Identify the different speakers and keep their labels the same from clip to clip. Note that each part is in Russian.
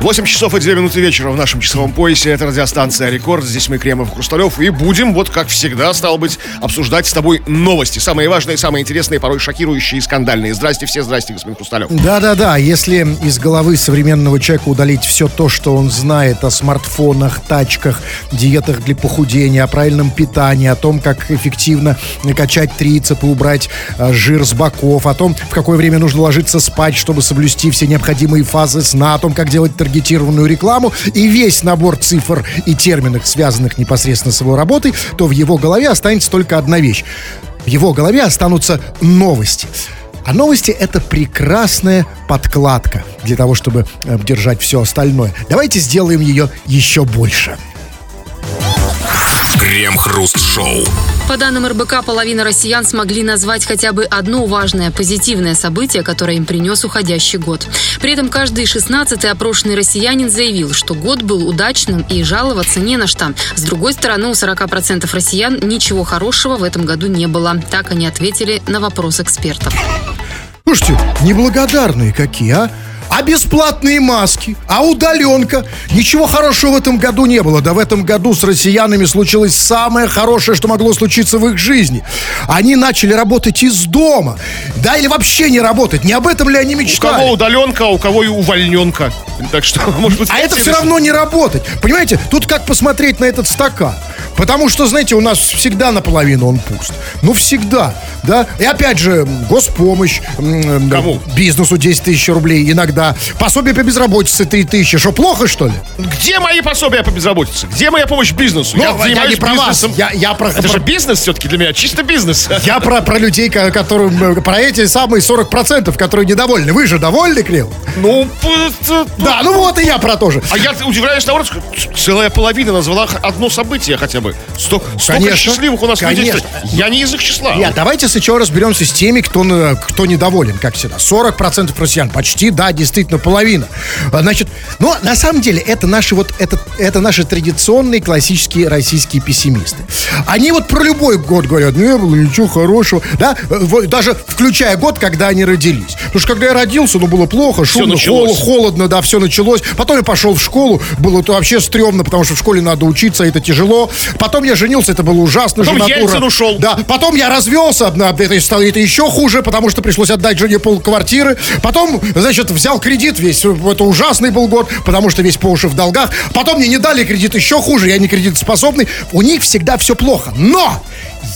Speaker 1: 8 часов и 2 минуты вечера в нашем часовом поясе. Это радиостанция «Рекорд». Здесь мы, Кремов Хрусталев. И будем, вот как всегда, стало быть, обсуждать с тобой новости. Самые важные, самые интересные, порой шокирующие и скандальные. Здрасте все, здрасте, господин Хрусталев.
Speaker 2: Да-да-да, если из головы современного человека удалить все то, что он знает о смартфонах, тачках, диетах для похудения, о правильном питании, о том, как эффективно накачать трицепы, убрать э, жир с боков, о том, в какое время нужно ложиться спать, чтобы соблюсти все необходимые фазы сна, о том, как делать таргетированную рекламу и весь набор цифр и терминов, связанных непосредственно с его работой, то в его голове останется только одна вещь. В его голове останутся новости. А новости — это прекрасная подкладка для того, чтобы э, держать все остальное. Давайте сделаем ее еще больше.
Speaker 3: Крем-хруст-шоу.
Speaker 4: По данным РБК, половина россиян смогли назвать хотя бы одно важное позитивное событие, которое им принес уходящий год. При этом каждый шестнадцатый опрошенный россиянин заявил, что год был удачным и жаловаться не на что. С другой стороны, у 40% россиян ничего хорошего в этом году не было. Так они ответили на вопрос экспертов.
Speaker 2: Слушайте, неблагодарные какие, а? А бесплатные маски, а удаленка. Ничего хорошего в этом году не было. Да в этом году с россиянами случилось самое хорошее, что могло случиться в их жизни. Они начали работать из дома. Да, или вообще не работать. Не об этом ли они
Speaker 1: У
Speaker 2: мечтали?
Speaker 1: кого удаленка, а у кого и увольненка. Так что, может быть...
Speaker 2: А это все равно не работать. Понимаете, тут как посмотреть на этот стакан. Потому что, знаете, у нас всегда наполовину он пуст. Ну, всегда, да. И опять же, госпомощь.
Speaker 1: Кому?
Speaker 2: Бизнесу 10 тысяч рублей иногда. Пособие по безработице 3 тысячи. Что, плохо, что ли?
Speaker 1: Где мои пособия по безработице? Где моя помощь бизнесу?
Speaker 2: Ну,
Speaker 1: я
Speaker 2: я не про вас.
Speaker 1: бизнесом.
Speaker 2: Я- я про-
Speaker 1: Это
Speaker 2: про-
Speaker 1: же бизнес все-таки для меня, чисто бизнес.
Speaker 2: Я про, про людей, ко- которым, э, про эти самые 40%, которые недовольны. Вы же довольны, Крил?
Speaker 1: Ну,
Speaker 2: Да, ну вот и я про то же.
Speaker 1: А я удивляюсь, наоборот, целая половина назвала одно событие хотя бы. Сто- столько
Speaker 2: Конечно,
Speaker 1: счастливых у нас людей.
Speaker 2: конечно.
Speaker 1: Я не из их числа.
Speaker 2: Нет, давайте сначала разберемся с теми, кто, кто недоволен, как всегда. 40% россиян, почти, да, действительно, половина. А, Значит, но на самом деле это наши вот, это, это наши традиционные классические российские пессимисты. Они вот про любой год говорят, не было ничего хорошего, да, даже включая год, когда они родились. Потому что когда я родился, ну, было плохо, шумно,
Speaker 1: началось.
Speaker 2: холо- холодно, да, все началось. Потом я пошел в школу, было то вообще стрёмно, потому что в школе надо учиться, это тяжело. Потом я женился, это было ужасно.
Speaker 1: Потом
Speaker 2: женатура.
Speaker 1: Ельцин ушел.
Speaker 2: Да, потом я развелся, это, стало это еще хуже, потому что пришлось отдать жене полквартиры. Потом, значит, взял кредит весь, это ужасный был год, потому что весь по уши в долгах. Потом мне не дали кредит, еще хуже, я не кредитоспособный. У них всегда все плохо. Но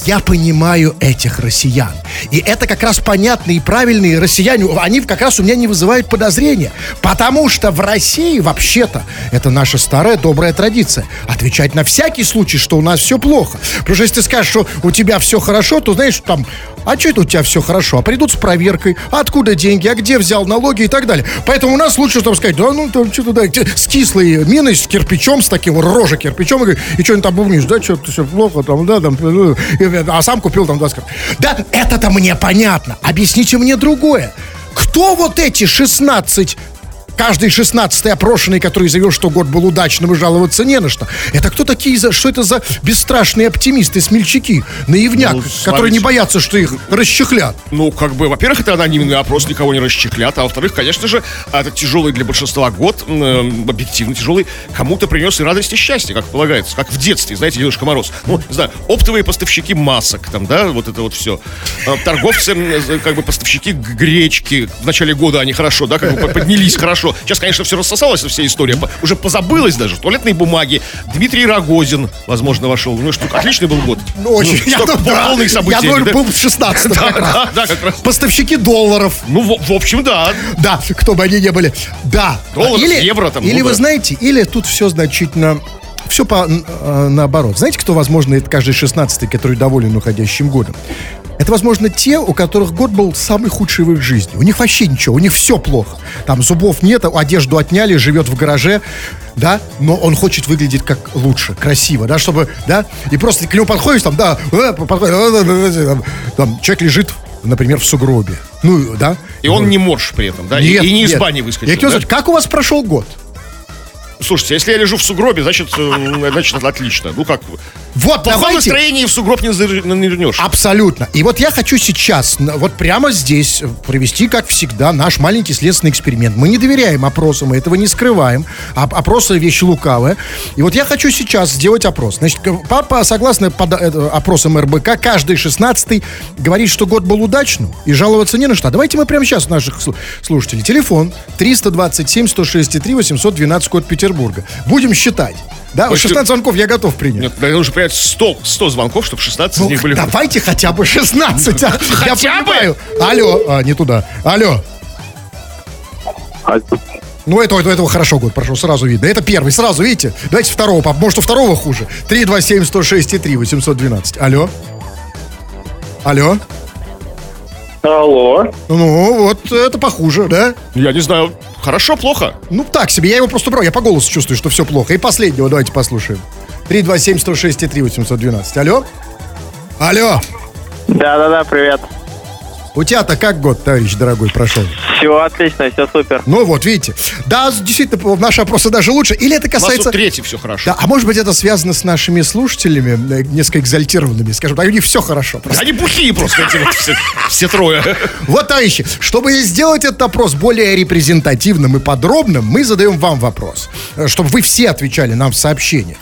Speaker 2: я понимаю этих россиян. И это как раз понятные и правильные россияне. Они как раз у меня не вызывают подозрения. Потому что в России, вообще-то, это наша старая добрая традиция. Отвечать на всякий случай, что у нас все плохо. Потому что если ты скажешь, что у тебя все хорошо, то знаешь, там, а что это у тебя все хорошо? А придут с проверкой, а откуда деньги, а где взял налоги и так далее. Поэтому у нас лучше там сказать, да ну там что-то да, с кислой миной, с кирпичом, с таким рожа кирпичом, и, и что-нибудь там бубнишь, да, что-то все плохо, там, да, там, э, э, а сам купил там 20 Да, это-то мне понятно. Объясните мне другое. Кто вот эти 16 Каждый 16-й опрошенный, который заявил, что год был удачным и жаловаться не на что. Это кто такие, за, что это за бесстрашные оптимисты, смельчаки, наивняк,
Speaker 1: Ну,
Speaker 2: которые не боятся, что их расчехлят.
Speaker 1: Ну, как бы, во-первых, это анонимный опрос, никого не расчехлят, а во-вторых, конечно же, это тяжелый для большинства год, э, объективно тяжелый, кому-то принес и радость, и счастье, как полагается, как в детстве, знаете, Дедушка Мороз. Ну, не знаю, оптовые поставщики масок, там, да, вот это вот все. Торговцы, м, как бы, поставщики гречки в начале года, они хорошо, да, как бы поднялись хорошо. Сейчас, конечно, все рассосалось, вся история, уже позабылась даже, туалетные бумаги. Дмитрий Рогозин, возможно, вошел. Ну, что, отличный был год.
Speaker 2: Ну, очень.
Speaker 1: Ну, столько
Speaker 2: думаю, да.
Speaker 1: полных событий.
Speaker 2: Я думаю, был в 16
Speaker 1: Да, да, да, как раз.
Speaker 2: Поставщики долларов.
Speaker 1: Ну, в, в общем, да.
Speaker 2: Да, кто бы они ни были. Да.
Speaker 1: Долларов,
Speaker 2: или,
Speaker 1: евро там,
Speaker 2: Или
Speaker 1: ну
Speaker 2: вы
Speaker 1: да.
Speaker 2: знаете, или тут все значительно... Все по, э, наоборот. Знаете, кто, возможно, это каждый 16 который доволен уходящим годом? Это, возможно, те, у которых год был самый худший в их жизни. У них вообще ничего, у них все плохо. Там зубов нет, одежду отняли, живет в гараже, да, но он хочет выглядеть как лучше, красиво, да, чтобы, да, и просто к нему подходишь, там, да, э, подходишь, э, э, там, там человек лежит, например, в сугробе, ну, да.
Speaker 1: И он не морж при этом, да? И-
Speaker 2: Нет,
Speaker 1: и, не из
Speaker 2: нет.
Speaker 1: бани выскочил.
Speaker 2: Я хотел
Speaker 1: да?
Speaker 2: сказать, как у вас прошел год?
Speaker 1: Слушайте, если я лежу в сугробе, значит, э, значит, отлично. Ну как,
Speaker 2: Вот, давайте.
Speaker 1: настроении в сугроб не нырнешь.
Speaker 2: Абсолютно. И вот я хочу сейчас, вот прямо здесь, э, провести, как всегда, наш маленький следственный эксперимент. Мы не доверяем опросам, мы этого не скрываем. А опросы вещь лукавая. И вот я хочу сейчас сделать опрос. Значит, по- согласно пода- э, опросам РБК, каждый шестнадцатый говорит, что год был удачным, и жаловаться не на что. Давайте мы прямо сейчас наших слу- слушателей. Телефон 327 106 3 812 код Петербурга. Будем считать. Да,
Speaker 1: ты-
Speaker 2: 16 звонков я готов принять.
Speaker 1: Нет, наверное, нужно принять 100, 100 звонков, чтобы 16 из
Speaker 2: Ну,
Speaker 1: них были...
Speaker 2: давайте хотя бы 16. а. Я
Speaker 1: Хотя бы?
Speaker 2: понимаю. Алло, а, не туда. Алло. Ну, этого, этого, этого хорошо год прошел, сразу видно. Это первый, сразу, видите? Давайте второго, пап. Может, у второго хуже. 327 106 3 812. Алло. Алло.
Speaker 5: Алло.
Speaker 2: Ну, вот это похуже, да?
Speaker 1: Я не знаю, хорошо, плохо.
Speaker 2: Ну, так себе. Я его просто брал. Я по голосу чувствую, что все плохо. И последнего давайте послушаем. 327 106 3 812. Алло. Алло.
Speaker 5: Да-да-да, привет.
Speaker 2: У тебя-то как год, товарищ дорогой, прошел?
Speaker 5: Все отлично, все супер.
Speaker 2: Ну вот, видите. Да, действительно, наши опросы даже лучше. Или это
Speaker 1: У нас
Speaker 2: касается...
Speaker 1: третий все хорошо.
Speaker 2: Да, а может быть это связано с нашими слушателями, э, несколько экзальтированными, скажем так, у них все хорошо. просто.
Speaker 1: Они бухие просто, эти вот все, все трое.
Speaker 2: Вот, товарищи, чтобы сделать этот опрос более репрезентативным и подробным, мы задаем вам вопрос, э, чтобы вы все отвечали нам в сообщениях.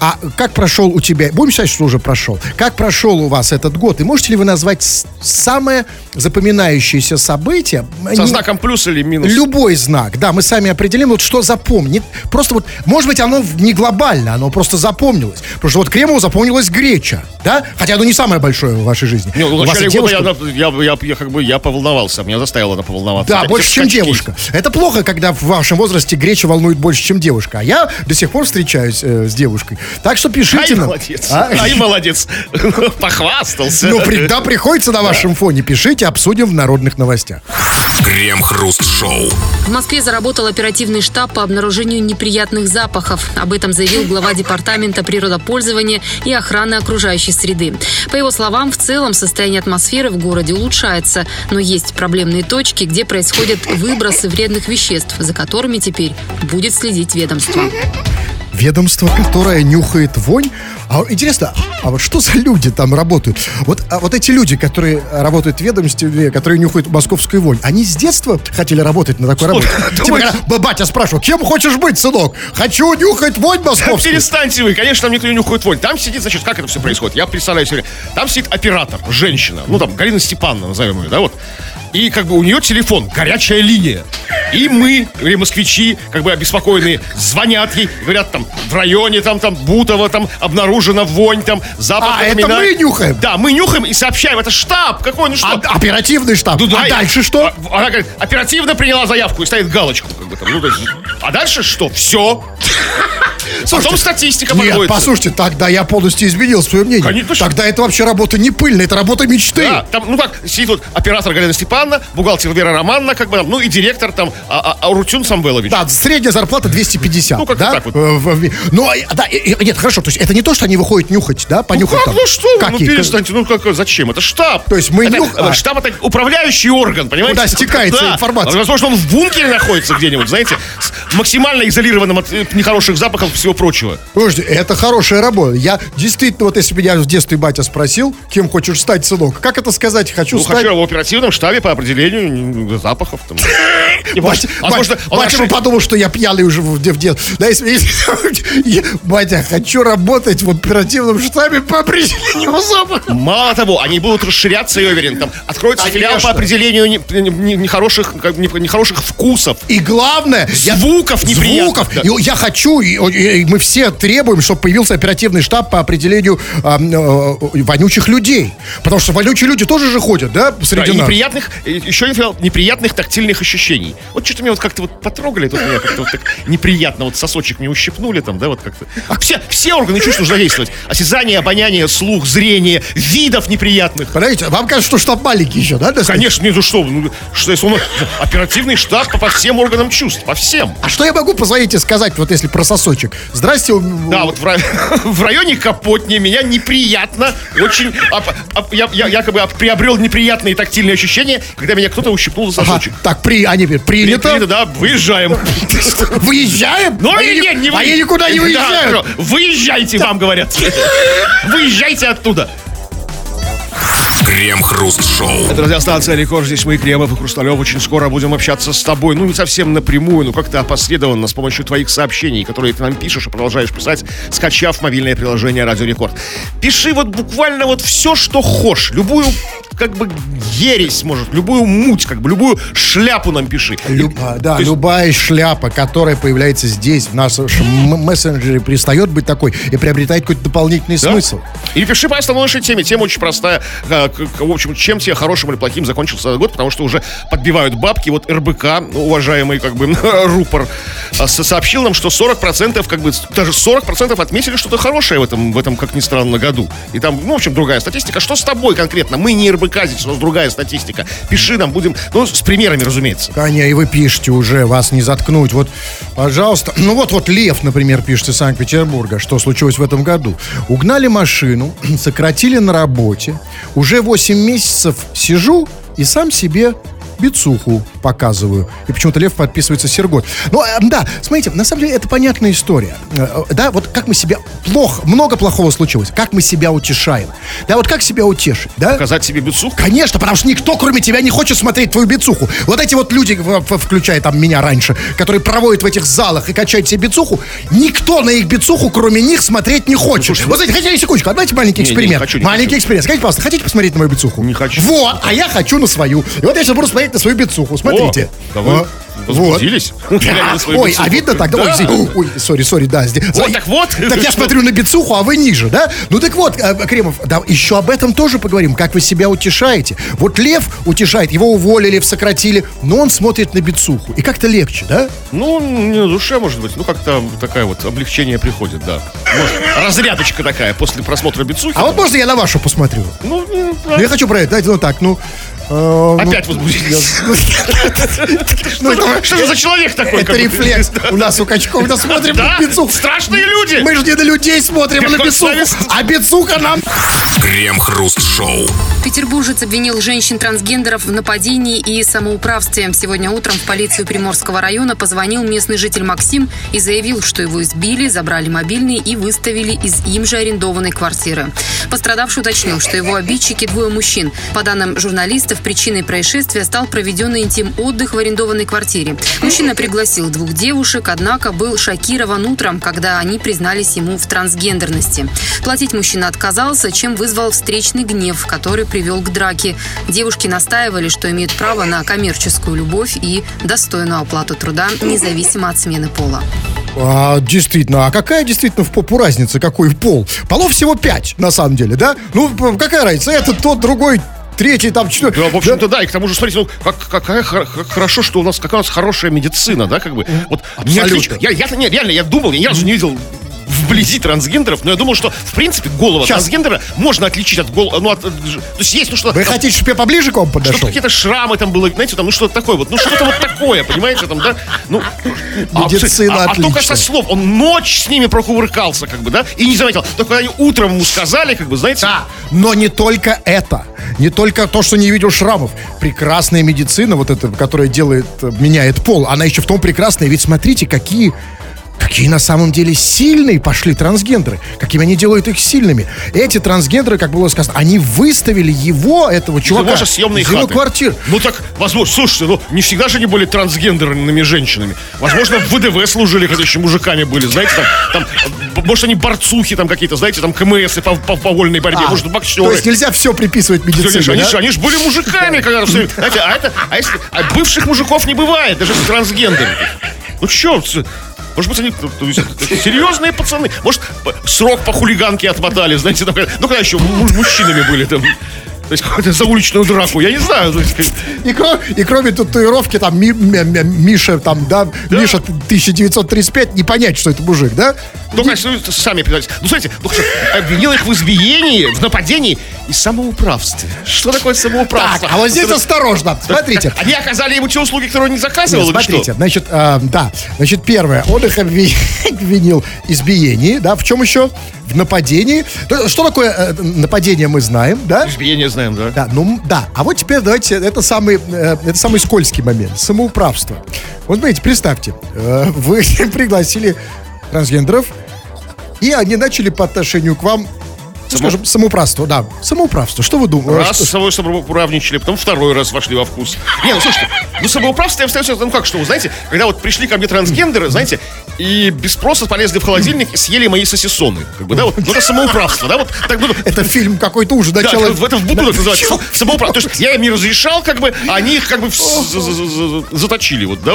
Speaker 2: А как прошел у тебя, будем считать, что уже прошел, как прошел у вас этот год, и можете ли вы назвать самое запоминающееся событие?
Speaker 1: Со
Speaker 2: Не-
Speaker 1: знаком плюс или минус.
Speaker 2: Любой знак, да, мы сами определим, вот что запомнит. Просто вот, может быть, оно не глобально, оно просто запомнилось. Потому что вот Кремову запомнилась греча, да? Хотя оно не самое большое в вашей жизни.
Speaker 1: Не, ну, в начале года
Speaker 2: девушка-
Speaker 1: я, я, я, я как бы я поволновался, меня заставило она поволноваться.
Speaker 2: Да,
Speaker 1: Эти
Speaker 2: больше, чем девушка. Это плохо, когда в вашем возрасте греча волнует больше, чем девушка. А я до сих пор встречаюсь э, с девушкой. Так что пишите
Speaker 1: Ай,
Speaker 2: нам.
Speaker 1: молодец.
Speaker 2: А?
Speaker 1: Ай, молодец. Похвастался.
Speaker 2: Ну, при- да, приходится на вашем фоне. Пишите, обсудим в народных новостях.
Speaker 3: Крем-хруст-шоу.
Speaker 4: В Москве заработал оперативный штаб по обнаружению неприятных запахов. Об этом заявил глава Департамента природопользования и охраны окружающей среды. По его словам, в целом состояние атмосферы в городе улучшается, но есть проблемные точки, где происходят выбросы вредных веществ, за которыми теперь будет следить ведомство.
Speaker 2: Ведомство, которое нюхает вонь. А интересно, а вот что за люди там работают? Вот, а вот эти люди, которые работают в ведомстве, которые нюхают московскую вонь, они с детства хотели работать на такой работе? Типа,
Speaker 1: думаешь-
Speaker 2: когда батя спрашивал, кем хочешь быть, сынок? Хочу нюхать вонь
Speaker 1: Да
Speaker 2: московскую.
Speaker 1: Перестаньте вы, конечно, там никто не нюхает вонь. Там сидит, значит, как это все происходит? Я представляю себе. Там сидит оператор, женщина, ну там, Галина Степановна, назовем ее, да, вот. И как бы у нее телефон, горячая линия. И мы, или москвичи, как бы обеспокоенные, звонят ей, говорят там, в районе там, там, Бутово, там, обнаружена вонь, там, запах
Speaker 2: А, это мы нюхаем?
Speaker 1: Да, мы нюхаем и сообщаем, это штаб, какой, ну что?
Speaker 2: А- оперативный штаб.
Speaker 1: Ну да,
Speaker 2: а
Speaker 1: и-
Speaker 2: дальше что?
Speaker 1: а- Она говорит, оперативно приняла заявку и ставит галочку. Как бы, там, ну, есть, а дальше что? Все. Потом статистика
Speaker 2: Нет,
Speaker 1: подводится.
Speaker 2: послушайте, тогда я полностью изменил свое мнение.
Speaker 1: Конечно.
Speaker 2: Тогда это вообще работа не пыльная, это работа мечты.
Speaker 1: Да, там, ну как, сидит вот оператор Галина Степановна, бухгалтер Вера Романна, как бы, ну и директор там а, а, Арутюн Самвелович.
Speaker 2: Да, средняя зарплата 250.
Speaker 1: Ну, как-то
Speaker 2: да?
Speaker 1: так вот.
Speaker 2: Э, Ну, а, да, и- нет, хорошо, то есть это не то, что они выходят нюхать, да,
Speaker 1: Ну
Speaker 2: понюхать
Speaker 1: как,
Speaker 2: там.
Speaker 1: ну что
Speaker 2: Как
Speaker 1: ну перестаньте, ну как, зачем? Это штаб.
Speaker 2: То есть мы
Speaker 1: Это,
Speaker 2: нюх-
Speaker 1: э,
Speaker 2: а.
Speaker 1: Штаб это управляющий орган, понимаете?
Speaker 2: Куда стекается
Speaker 1: Да.
Speaker 2: информация.
Speaker 1: Возможно, он в бункере находится где-нибудь, знаете, с максимально изолированным от э, нехороших запахов и всего прочего.
Speaker 2: Подожди, это хорошая работа. Я действительно, вот если бы меня в детстве батя спросил, кем хочешь стать, сынок, как это сказать? Хочу
Speaker 1: Ну,
Speaker 2: стать...
Speaker 1: хочу в оперативном штабе по определению запахов. Там. И,
Speaker 2: Батя,
Speaker 1: возможно,
Speaker 2: батя-
Speaker 1: он
Speaker 2: батя
Speaker 1: ошиб-
Speaker 2: подумал, что я пьяный уже в, в дет. Да, если- если- я- батя, хочу работать в оперативном штабе по определению запаха.
Speaker 1: Мало того, они будут расширяться, я уверен. Там откроется филиал
Speaker 2: Конечно.
Speaker 1: по определению не- не- не- нехороших, как- не- нехороших вкусов.
Speaker 2: И главное... я-
Speaker 1: Звуков неприятных,
Speaker 2: Звуков.
Speaker 1: да.
Speaker 2: И я хочу, и, и мы все требуем, чтобы появился оперативный штаб по определению а, э, вонючих людей. Потому что вонючие люди тоже же ходят, да,
Speaker 1: Да,
Speaker 2: среди
Speaker 1: и
Speaker 2: нас.
Speaker 1: неприятных, и еще неприятных тактильных ощущений. Вот что-то меня вот как-то вот потрогали, тут меня как-то вот так неприятно, вот сосочек мне ущипнули там, да, вот как-то. Все, все органы чувств нужно действовать. Осязание, обоняние, слух, зрение, видов неприятных.
Speaker 2: Понимаете, вам кажется, что штаб маленький еще, да?
Speaker 1: Конечно, нет, ну что, ну, что если он оперативный штаб по, по всем органам чувств, по всем.
Speaker 2: А что я могу позвонить и сказать, вот если про сосочек? Здрасте. у-
Speaker 1: Да, вот в, ра- в районе Капотни меня неприятно, очень, оп- оп- я, я якобы приобрел неприятные тактильные ощущения, когда меня кто-то ущипнул за
Speaker 2: Ага,
Speaker 1: сосочек.
Speaker 2: так, при, они говорят, принято.
Speaker 1: Принято, да, выезжаем.
Speaker 2: Выезжаем?
Speaker 1: Ну,
Speaker 2: они,
Speaker 1: не, не,
Speaker 2: они никуда не
Speaker 1: Да,
Speaker 2: выезжают.
Speaker 1: Выезжайте, вам говорят. Выезжайте оттуда.
Speaker 3: Крем-хруст-шоу.
Speaker 1: Это радиостанция Рекорд. Здесь мы, Кремов и Хрусталев. Очень скоро будем общаться с тобой. Ну, не совсем напрямую, но как-то опосредованно с помощью твоих сообщений, которые ты нам пишешь и продолжаешь писать, скачав мобильное приложение Радио Рекорд. Пиши вот буквально вот все, что хочешь. Любую как бы ересь, может, любую муть, как бы любую шляпу нам пиши.
Speaker 2: Лю- а, да,
Speaker 1: есть-
Speaker 2: любая шляпа, которая появляется здесь, в нашем мессенджере, перестает быть такой и приобретает какой-то дополнительный
Speaker 1: Да?
Speaker 2: смысл.
Speaker 1: Или пиши по основной нашей теме. Тема очень простая. В общем, чем тебе хорошим или плохим закончился год, потому что уже подбивают бабки. Вот РБК, ну, уважаемый как бы рупор, а, со- сообщил нам, что 40%, как бы, даже 40% отметили что-то хорошее в этом, в этом, как ни странно, году. И там, ну, в общем, другая статистика. Что с тобой конкретно? Мы не РБК здесь, у нас другая статистика. Пиши нам, будем, ну, с примерами, разумеется.
Speaker 2: Таня, и вы пишете уже, вас не заткнуть. Вот, пожалуйста. Ну вот, вот Лев, например, пишет из Санкт-Петербурга, что случилось в этом году. Угнали машину, сократили на работе. Уже 8 месяцев сижу и сам себе бицуху показываю. И почему-то Лев подписывается Сергот. Ну, э, да, смотрите, на самом деле это понятная история. Э, Да, вот как мы себя... Плохо, много плохого случилось. Как мы себя утешаем. Да, вот как себя утешить, да?
Speaker 1: Показать себе бицуху.
Speaker 2: Конечно, потому что никто, кроме тебя, не хочет смотреть твою бицуху. Вот эти вот люди, включая там меня раньше, которые проводят в этих залах и качают себе бицуху, никто на их бицуху, кроме них, смотреть не хочет. вот эти, хотите секундочку, давайте маленький
Speaker 1: Не, не, не
Speaker 2: эксперимент.
Speaker 1: хочу, не
Speaker 2: маленький
Speaker 1: хочу.
Speaker 2: эксперимент. Скажите, пожалуйста, хотите посмотреть на мою бицуху?
Speaker 1: Не хочу.
Speaker 2: Вот, а я хочу на свою. И вот я сейчас буду смотреть на свою бицуху. Смотрите.
Speaker 1: О, да вы
Speaker 2: О,
Speaker 1: возбудились? На свою
Speaker 2: Ой, а видно так? Да. Ой,
Speaker 1: Да.
Speaker 2: Ой, сори, сори, да. здесь-
Speaker 1: Вот так вот.
Speaker 2: Так я смотрю на бицуху, а вы ниже, да? Ну так вот, э, Кремов, да, еще об этом тоже поговорим, как вы себя утешаете. Вот Лев утешает, его уволили, сократили, но он смотрит на бицуху. И как-то легче, да?
Speaker 1: Ну, не на душе, может быть. Ну, как-то такая вот облегчение приходит, да. Может, разрядочка такая после просмотра бицухи.
Speaker 2: А вот можно я на вашу посмотрю?
Speaker 1: Ну,
Speaker 2: Ну, я хочу проверить, давайте, ну так, ну... э, ну,
Speaker 1: Опять возбудились.
Speaker 2: ну, это-
Speaker 1: Что же за человек такой?
Speaker 2: Это рефлекс. У нас у качков, мы смотрим на бицуху.
Speaker 1: страшные люди.
Speaker 2: Мы же не на людей смотрим, а на
Speaker 1: совесть.
Speaker 2: А бицуха нам...
Speaker 3: Крем-хруст-шоу.
Speaker 4: Петербуржец обвинил женщин-трансгендеров в нападении и самоуправстве. Сегодня утром в полицию Приморского района позвонил местный житель Максим и заявил, что его избили, забрали мобильный и выставили из им же арендованной квартиры. Пострадавший уточнил, что его обидчики двое мужчин. По данным журналистов, причиной происшествия стал проведенный интим-отдых в арендованной квартире. Мужчина пригласил двух девушек, однако был шокирован утром, когда они признались ему в трансгендерности. Платить мужчина отказался, чем вызвал встречный гнев, который привел к драке. Девушки настаивали, что имеют право на коммерческую любовь и достойную оплату труда, независимо от смены пола.
Speaker 2: А, действительно, а какая действительно в попу разница, какой пол? Полов всего пять, на самом деле, да? Ну, какая разница? Этот, тот, другой, третий, там, четвертый.
Speaker 1: Да, в общем-то, да. и к тому же, смотрите, ну, как, какая хор- хорошо, что у нас, какая у нас хорошая медицина, да, как бы. Вот,
Speaker 2: Абсолютно.
Speaker 1: отлич- Я, я, не, реально, я думал, я ни разу не видел вблизи трансгендеров, но я думал, что, в принципе, голова
Speaker 2: Щас.
Speaker 1: трансгендера можно отличить от голого, ну, от, от- то есть есть, ну, что
Speaker 2: Вы хотите, чтобы я поближе к вам подошел?
Speaker 1: какие-то шрамы там было, знаете, там, ну что-то такое вот, ну что-то вот такое, понимаете, там, да, ну, а,
Speaker 2: Медицина
Speaker 1: а, а только
Speaker 2: отличная.
Speaker 1: со слов, он ночь с ними прокувыркался, как бы, да, и не заметил, только они утром ему сказали, как бы, знаете,
Speaker 2: Да, но не только это. Не только то, что не видел шрамов. Прекрасная медицина, вот эта, которая делает, э, меняет пол, она еще в том прекрасная. Ведь смотрите, какие Какие на самом деле сильные пошли трансгендеры. Какими они делают их сильными. Эти трансгендеры, как было сказано, они выставили его, этого чувака,
Speaker 1: его же съемные
Speaker 2: из его квартир.
Speaker 1: Ну так, возможно, слушайте, ну не всегда же они были трансгендерными женщинами. Возможно, в ВДВ служили, когда еще мужиками были, знаете, там, там может, они борцухи там какие-то, знаете, там КМС по, по, по вольной борьбе,
Speaker 2: А,
Speaker 1: может,
Speaker 2: то
Speaker 1: боксеры.
Speaker 2: есть нельзя все приписывать медицине,
Speaker 1: Конечно, они,
Speaker 2: да?
Speaker 1: же, они же были мужиками, когда знаете, а это, а если, а бывших мужиков не бывает, даже трансгендеры. Ну ц- может быть, они серьезные пацаны. Может, срок по хулиганке отмотали, знаете, там, ну, когда еще му- мужчинами были там. То есть, какую-то за уличную драку, я не знаю.
Speaker 2: И, кро- и кроме татуировки, там, Ми- Ми- Ми- Миша, там, да, Миша 1935, не понять, что это мужик, да?
Speaker 1: Только если сами признались. Ну, смотрите, ну, обвинил их в избиении, в нападении и самоуправстве. Что такое самоуправство?
Speaker 2: Так, а вот здесь осторожно. Смотрите.
Speaker 1: Они оказали ему те услуги, которые он не заказывал,
Speaker 2: Смотрите, значит, а, да, значит, первое, он их обви- обвинил в избиении, да, в чем еще? В нападении. То- Что такое э, нападение, мы знаем, да?
Speaker 1: Избиение знаем, да?
Speaker 2: Да, ну да. А вот теперь давайте, это самый, э, это самый скользкий момент, самоуправство. Вот смотрите, представьте, э, вы пригласили трансгендеров, и они начали по отношению к вам, ну, скажем, самоуправство, да, самоуправство. Что вы думаете?
Speaker 1: Раз с собой самоуправничали, потом второй раз вошли во вкус. Не, ну слушайте, ну самоуправство я остается, ну как, что, вы знаете, когда вот пришли ко мне трансгендеры, знаете, и без спроса полезли в холодильник и съели мои сосисоны. Как бы, да, вот, ну это самоуправство, да, вот так ну,
Speaker 2: Это фильм какой-то уже
Speaker 1: Да,
Speaker 2: начало.
Speaker 1: это, это в бутылок называется. Самоуправство. То есть я им не разрешал, как бы, а они их как бы заточили. Вот, да.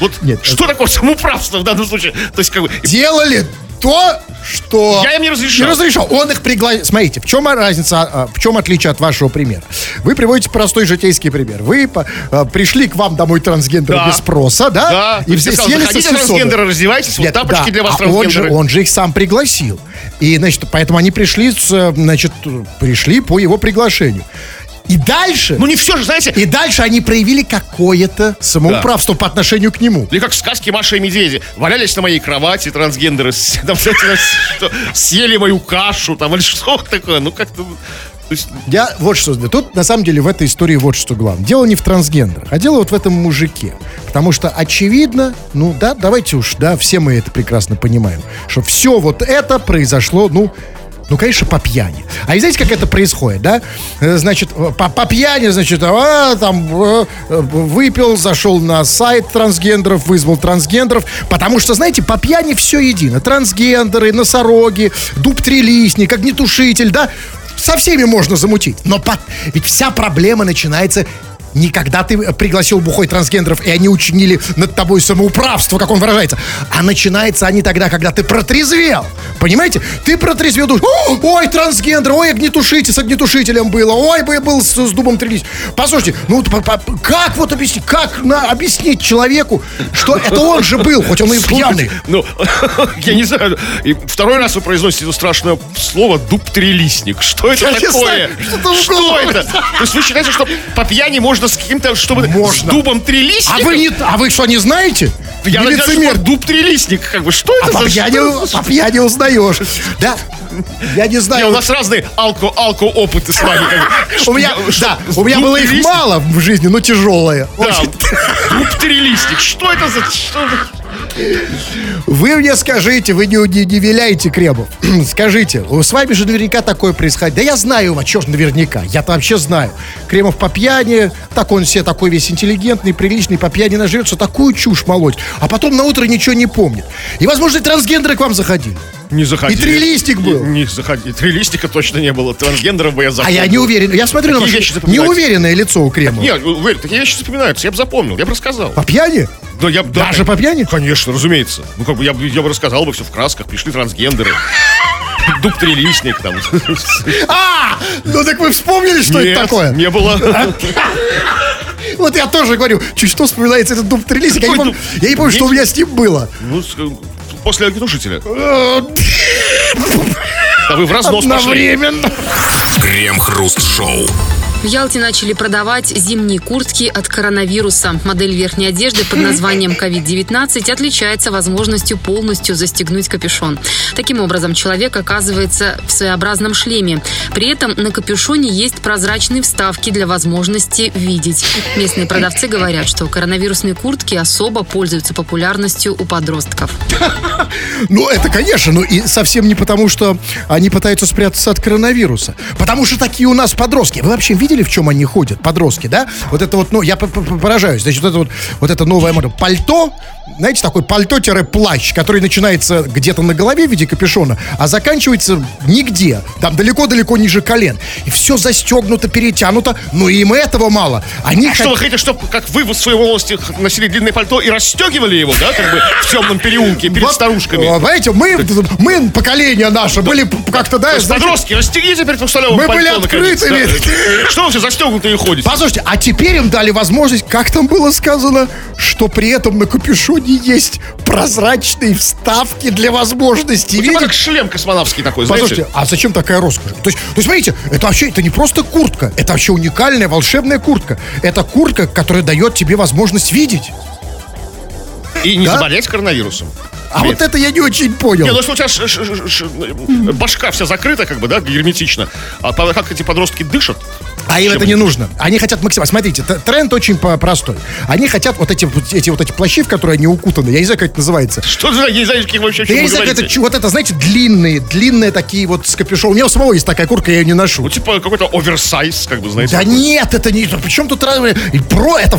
Speaker 1: Вот
Speaker 2: Нет,
Speaker 1: что такое самоуправство в данном случае? То есть, как бы,
Speaker 2: делали то, что...
Speaker 1: Я им не разрешал.
Speaker 2: Не разрешал. Он их пригласил. Смотрите, в чем разница, а, в чем отличие от вашего примера? Вы приводите простой житейский пример. Вы по- а, пришли к вам домой трансгендеры
Speaker 1: Да.
Speaker 2: без спроса, да?
Speaker 1: да,
Speaker 2: И все
Speaker 1: сказал, заходите,
Speaker 2: сосисоны.
Speaker 1: трансгендеры, раздевайтесь, вот
Speaker 2: Нет,
Speaker 1: тапочки
Speaker 2: да,
Speaker 1: для вас
Speaker 2: а он же,
Speaker 1: трансгендеры.
Speaker 2: он же их сам пригласил. И, значит, поэтому они пришли, с, э, значит, пришли по его приглашению. И дальше...
Speaker 1: Ну не все же, знаете,
Speaker 2: И дальше они проявили какое-то самоуправство по отношению к нему.
Speaker 1: Или как в сказке Маша и Медведи. Валялись на моей кровати трансгендеры, там, съели мою кашу, там, или что такое. Ну, как-то... То есть,
Speaker 2: Я вот что. Тут, на самом деле, в этой истории вот что главное. Дело не в трансгендерах, а дело вот в этом мужике. Потому что, очевидно, ну да, давайте уж, да, все мы это прекрасно понимаем, что все вот это произошло, ну, ну, конечно, по пьяни. А знаете, как это происходит, да? Э, Значит, э, по, по пьяни, значит, а, там, э, выпил, зашел на сайт трансгендеров, вызвал трансгендеров, потому что, знаете, по пьяни все едино. Трансгендеры, носороги, дуб-трилистник, огнетушитель, да? Со всеми можно замутить. Но по- ведь вся проблема начинается не когда ты пригласил бухой трансгендеров, и они учинили над тобой самоуправство, как он выражается, а начинается они тогда, когда ты протрезвел. Понимаете? Ты протрезвел, думаешь, «О, ой, трансгендер, ой, огнетушитель, с огнетушителем было, ой, бы я был с, с дубом трелись. Послушайте, ну как вот объяснить, как на, объяснить человеку, что это он же был, хоть он и пьяный.
Speaker 1: Ну, я не знаю. И второй раз вы произносите это страшное слово дуб-трилистник. Что это такое?
Speaker 2: что
Speaker 1: это? То есть вы считаете, что по пьяни можно с каким-то, чтобы
Speaker 2: Можно.
Speaker 1: с дубом трилистником?
Speaker 2: А вы, не, а вы что, не знаете?
Speaker 1: Я
Speaker 2: Не лицемер.
Speaker 1: дуб трилистник, как бы, что
Speaker 2: А
Speaker 1: это
Speaker 2: по
Speaker 1: за
Speaker 2: пьяни,
Speaker 1: что?
Speaker 2: по пьяни узнаешь. Да. Я не
Speaker 1: Не,
Speaker 2: знаю.
Speaker 1: у нас разные алко, алко опыты с вами.
Speaker 2: У меня, да, у меня было их мало в жизни, но Очень.
Speaker 1: дуб трилистник. Что это за...
Speaker 2: Вы мне скажите, вы не, не, не виляете Кремов. скажите, с вами же наверняка такое происходит. Да я знаю вас, что ж наверняка. Я-то вообще знаю. Кремов по пьяни, так он все такой весь интеллигентный, приличный, по пьяни нажрется, такую чушь молоть. А потом на утро ничего не помнит. И, возможно, и трансгендеры к вам заходили.
Speaker 1: Не заходили.
Speaker 2: И трилистник был.
Speaker 1: Не, не заходили. Трилистника точно не было. Трансгендеров бы я
Speaker 2: А
Speaker 1: запомнил.
Speaker 2: я не уверен. Я смотрю на
Speaker 1: Такие
Speaker 2: ваше
Speaker 1: вещи запоминаются.
Speaker 2: неуверенное лицо у Кремова.
Speaker 1: Нет, уверен, такие вещи запоминаются. Я бы запомнил, я бы рассказал.
Speaker 2: По пьяни?
Speaker 1: Да, я, б- да,
Speaker 2: Даже по пьяни?
Speaker 1: Конечно, разумеется. Ну, как бы я, бы- я бы рассказал бы все в красках. Пришли трансгендеры. Дуб трилистник там.
Speaker 2: А! Ну так вы вспомнили, что
Speaker 1: Нет,
Speaker 2: это такое?
Speaker 1: Не было.
Speaker 2: Вот я тоже говорю, чуть что вспоминается этот дуб трилистник. Я не помню, я не помню, что у меня с ним было.
Speaker 1: Ну, с- после огнетушителя. А вы в разнос пошли.
Speaker 2: Одновременно.
Speaker 3: Крем-хруст-шоу.
Speaker 4: В Ялте начали продавать зимние куртки от коронавируса. Модель верхней одежды под названием COVID-19 отличается возможностью полностью застегнуть капюшон. Таким образом, человек оказывается в своеобразном шлеме. При этом на капюшоне есть прозрачные вставки для возможности видеть. Местные продавцы говорят, что коронавирусные куртки особо пользуются популярностью у подростков.
Speaker 2: Ну, это, конечно, но и совсем не потому, что они пытаются спрятаться от коронавируса. Потому что такие у нас подростки. Вы вообще видели, в чем они ходят, подростки, да? Вот это вот, ну, я поражаюсь. Значит, вот это вот, вот это новое мода. Пальто, знаете, такой пальто-плащ, который начинается где-то на голове в виде капюшона, а заканчивается нигде. Там далеко-далеко ниже колен. И все застегнуто, перетянуто. Но им этого мало. Они
Speaker 1: А что, вы хотите, чтобы, как вы в своей молодости носили длинное пальто и расстегивали его, да, как бы в темном переулке перед
Speaker 2: Вот,
Speaker 1: старушками?
Speaker 2: а, Знаете, мы, мы, поколение наше, были п- как-то, да, значит,
Speaker 1: подростки, расстегните перед столовым
Speaker 2: Мы
Speaker 1: пальто,
Speaker 2: были
Speaker 1: наконец,
Speaker 2: открытыми.
Speaker 1: да. Что Что вы все застегнутые ходите?
Speaker 2: Послушайте, а теперь им дали возможность, как там было сказано, что при этом на капюшоне есть прозрачные вставки для возможности
Speaker 1: Типа
Speaker 2: видеть.
Speaker 1: как шлем космонавтский такой, знаете?
Speaker 2: Послушайте, а зачем такая роскошь? То есть, то есть, смотрите, это вообще, это не просто куртка, это вообще уникальная волшебная куртка. Это куртка, которая дает тебе возможность видеть.
Speaker 1: И не
Speaker 2: Да?
Speaker 1: заболеть коронавирусом.
Speaker 2: А вот это я не очень понял.
Speaker 1: Не, ну если у тебя ш- ш- ш- башка вся закрыта, как бы, да, герметично, а как эти подростки дышат?
Speaker 2: А им это не нужно. Они хотят максимально. Смотрите, тренд очень простой. Они хотят вот эти, вот эти вот эти плащи, в которые они укутаны. Я не знаю, как это называется.
Speaker 1: Что за, я не знаю, каких вообще,
Speaker 2: Да я не знаю, это, вот это, знаете, длинные, длинные такие вот с капюшоном. У меня у самого есть такая куртка, я ее не ношу.
Speaker 1: Ну, типа какой-то оверсайз, как бы, знаете.
Speaker 2: Да
Speaker 1: такой.
Speaker 2: нет, это не... Причем тут про это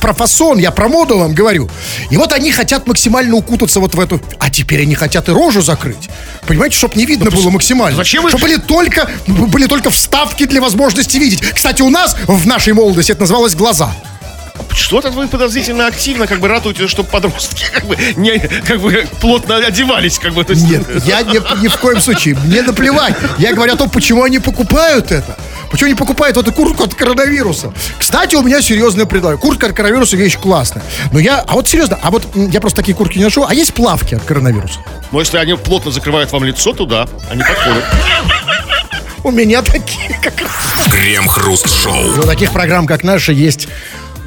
Speaker 2: про фасон, я про моду вам говорю. И вот они хотят максимально укутаться вот в эту... А теперь они хотят и рожу закрыть. Понимаете, чтобы не видно было максимально.
Speaker 1: зачем вы-
Speaker 2: Чтобы были только, были только вставки для возможности видеть. Кстати, у нас в нашей молодости это называлось глаза.
Speaker 1: Что-то вы подозрительно активно, как бы, ратуете, чтобы подростки, как бы, не, как бы, плотно одевались, как бы. Есть,
Speaker 2: Нет, я ни, ни в коем случае. Мне наплевать. Я говорю о том, почему они покупают это. Почему они покупают эту куртку от коронавируса? Кстати, у меня серьезное предложение. Куртка от коронавируса вещь классная. Но я, а вот серьезно, а вот я просто такие куртки не ношу, а есть плавки от коронавируса?
Speaker 1: Но если они плотно закрывают вам лицо, то да, они подходят.
Speaker 2: У меня такие, как раз.
Speaker 3: Крем-хруст-шоу.
Speaker 2: У таких программ, как наша, есть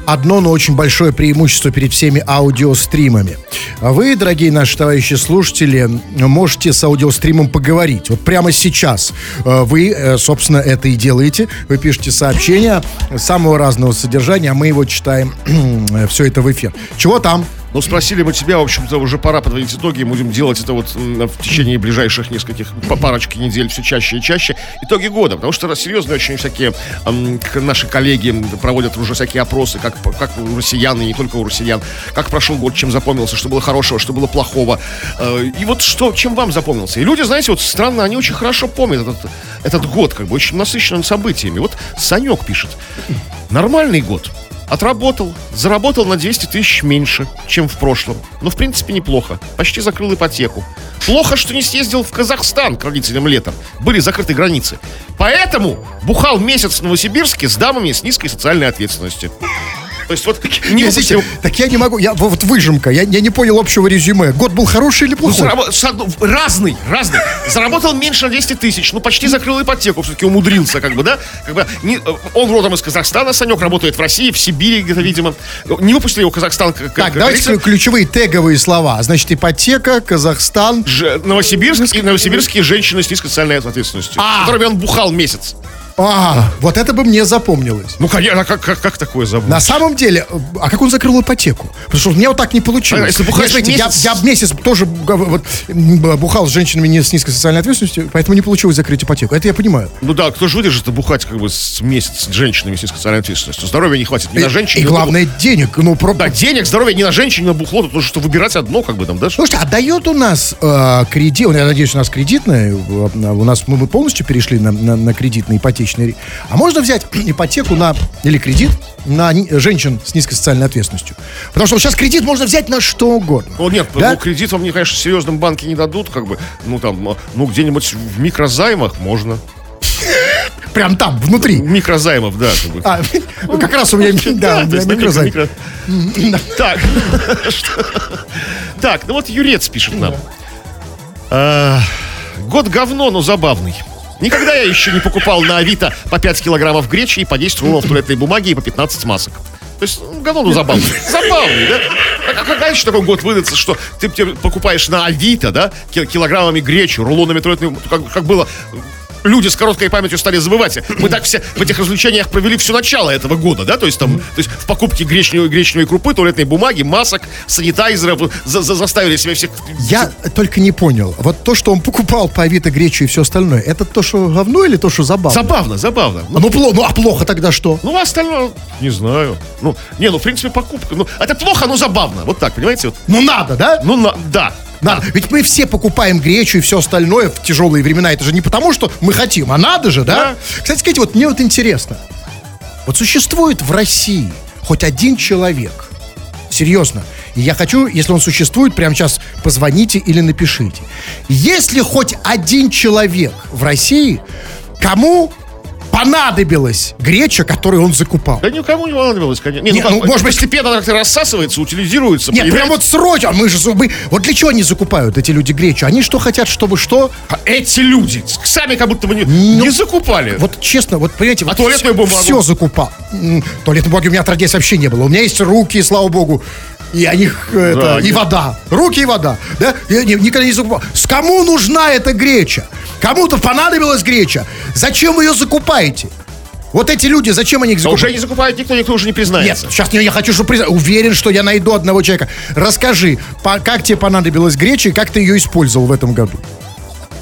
Speaker 2: одно, но очень большое преимущество перед всеми аудиостримами. А Вы, дорогие наши товарищи слушатели, можете с аудиостримом поговорить. Вот прямо сейчас э, вы, э, собственно, это и делаете. Вы пишете сообщения самого разного содержания, а мы его читаем все это в эфир. Чего там?
Speaker 1: Ну, спросили мы тебя, в общем-то, уже пора подводить итоги. Будем делать это вот в течение ближайших нескольких, парочки недель все чаще и чаще. Итоги года, потому что серьезно очень всякие наши коллеги проводят уже всякие опросы, как, как у россиян, и не только у россиян, как прошел год, чем запомнился, что было хорошего, что было плохого. Э, И вот что, чем вам запомнился. И люди, знаете, вот странно, они очень хорошо помнят этот, этот год, как бы очень насыщенным событиями. Вот Санек пишет. Нормальный год. Отработал, заработал на 200 тысяч меньше, чем в прошлом. Но, в принципе, неплохо. Почти закрыл ипотеку. Плохо, что не съездил в Казахстан к родителям летом. Были закрыты границы. Поэтому бухал месяц в Новосибирске с дамами с низкой социальной ответственностью. То есть вот не
Speaker 2: Я, знаете,
Speaker 1: выпустил-
Speaker 2: так я не могу, я, вот выжимка, я, я не понял общего резюме. Год был хороший или
Speaker 1: Ну,
Speaker 2: плохой?
Speaker 1: зарабо- с одно- разный, разный. Заработал меньше на 200 тысяч, ну, почти закрыл ипотеку, все-таки умудрился, как бы, да? Как бы, не- э, он родом из Казахстана, Санек работает в России, в Сибири где-то, видимо. Не выпустили его Казахстан, как,
Speaker 2: Так,
Speaker 1: как
Speaker 2: давайте
Speaker 1: говорится.
Speaker 2: ключ- ключевые теговые слова. Значит, ипотека, Казахстан.
Speaker 1: Ж- Новосибирск и новосибирские женщины с низкой социальной ответственностью,
Speaker 2: А.
Speaker 1: с которыми он бухал месяц.
Speaker 2: А, вот это бы мне запомнилось.
Speaker 1: Ну, конечно, а как, как, как такое забыть?
Speaker 2: На самом деле, э, а как он закрыл ипотеку? Потому что у меня вот так не получилось.
Speaker 1: А если бухаешь
Speaker 2: Я, знаете, я,
Speaker 1: месяц-
Speaker 2: я месяц тоже вот, бухал с женщинами не с низкой социальной ответственностью, поэтому не получилось закрыть ипотеку. Это я понимаю.
Speaker 1: Ну да, кто же выдержит бухать как бы с месяц с женщинами с низкой социальной ответственностью? Здоровья не хватит ни на женщин,
Speaker 2: и главное, денег. Ну, про...
Speaker 1: Да, денег, здоровья ни на женщин, ни на бухло, нужно что выбирать одно, как бы там, да?
Speaker 2: Слушайте, а дает у нас э, кредит, я надеюсь, у нас кредитная, э, у нас мы, мы полностью перешли на, на, на кредитный ипотечный. Ри- А можно взять ипотеку на, или кредит на женщин с низкой социальной ответственностью? Потому что вот сейчас кредит можно взять на что угодно.
Speaker 1: Ну нет,
Speaker 2: Да?
Speaker 1: ну, кредит вам, конечно, в серьезном банке не дадут, как бы, ну там, а, ну где-нибудь в микрозаймах можно.
Speaker 2: Прям там, внутри.
Speaker 1: Микрозаймов, да. Как бы.
Speaker 2: А, ну, как раз у меня, да,
Speaker 1: на
Speaker 2: микрозайм.
Speaker 1: микро- Так, так, ну вот Юрец пишет нам. А, Год говно, но забавный. Никогда я еще не покупал на Авито по 5 килограммов гречи и по 10 рулонов туалетной бумаги и по 15 масок. То есть, ну, говно, ну, забавный. Забавный, да? А когда еще такой год выдаться, что ты, ты покупаешь на Авито, да, ки- килограммами гречи, рулонами туалетной как, как было люди с короткой памятью стали забывать. Мы так все в этих развлечениях провели все начало этого года, да, то есть там, то есть в покупке гречневой, гречневой крупы, туалетной бумаги, масок, санитайзеров, за- за- заставили себя всех...
Speaker 2: Я только не понял. Вот то, что он покупал по Авито гречу и все остальное, это то, что говно или то, что забавно?
Speaker 1: Забавно, забавно.
Speaker 2: А Ну, пло- ну, а плохо тогда что?
Speaker 1: Ну, а остальное, не знаю. Ну, не, ну, в принципе, покупка. Ну, это плохо, но забавно. Вот так, понимаете? Вот.
Speaker 2: Ну, надо, да?
Speaker 1: Ну, на- да.
Speaker 2: Надо. Ведь мы все покупаем гречу и все остальное в тяжелые времена. Это же не потому, что мы хотим, а надо же, да?
Speaker 1: Да.
Speaker 2: Кстати, скажите, вот мне вот интересно. Вот существует в России хоть один человек, серьезно, и я хочу, если он существует, прямо сейчас позвоните или напишите. Есть ли хоть один человек в России, кому понадобилась греча, которую он закупал.
Speaker 1: Да никому не понадобилось, конечно. Не,
Speaker 2: Не,
Speaker 1: ну,
Speaker 2: ну, может быть-
Speaker 1: постепенно как-то рассасывается, утилизируется.
Speaker 2: Нет, прям
Speaker 1: появляется-
Speaker 2: вот срочно, мы же, мы, вот для чего они закупают, эти люди, гречу? Они что хотят, чтобы что?
Speaker 1: А эти люди сами как будто бы не,
Speaker 2: Ну,
Speaker 1: не закупали.
Speaker 2: Вот честно, вот понимаете,
Speaker 1: А
Speaker 2: вот
Speaker 1: туалетную
Speaker 2: все,
Speaker 1: бумагу?
Speaker 2: все закупал. Туалетной бумаги у меня отродясь вообще не было. У меня есть руки, слава богу. И они, э, это, и
Speaker 1: нет.
Speaker 2: вода. Руки и вода. Да? Я ни- никогда не закупал. С кому нужна эта греча? Кому-то понадобилась греча. Зачем вы ее закупаете? Вот эти люди, зачем они их
Speaker 1: А
Speaker 2: закупают?
Speaker 1: уже не закупает никто, никто уже не
Speaker 2: Нет,
Speaker 1: признается.
Speaker 2: сейчас я, я хочу, чтобы призна- Уверен, что я найду одного человека. Расскажи, по- как тебе понадобилась греча и как ты ее использовал в этом году?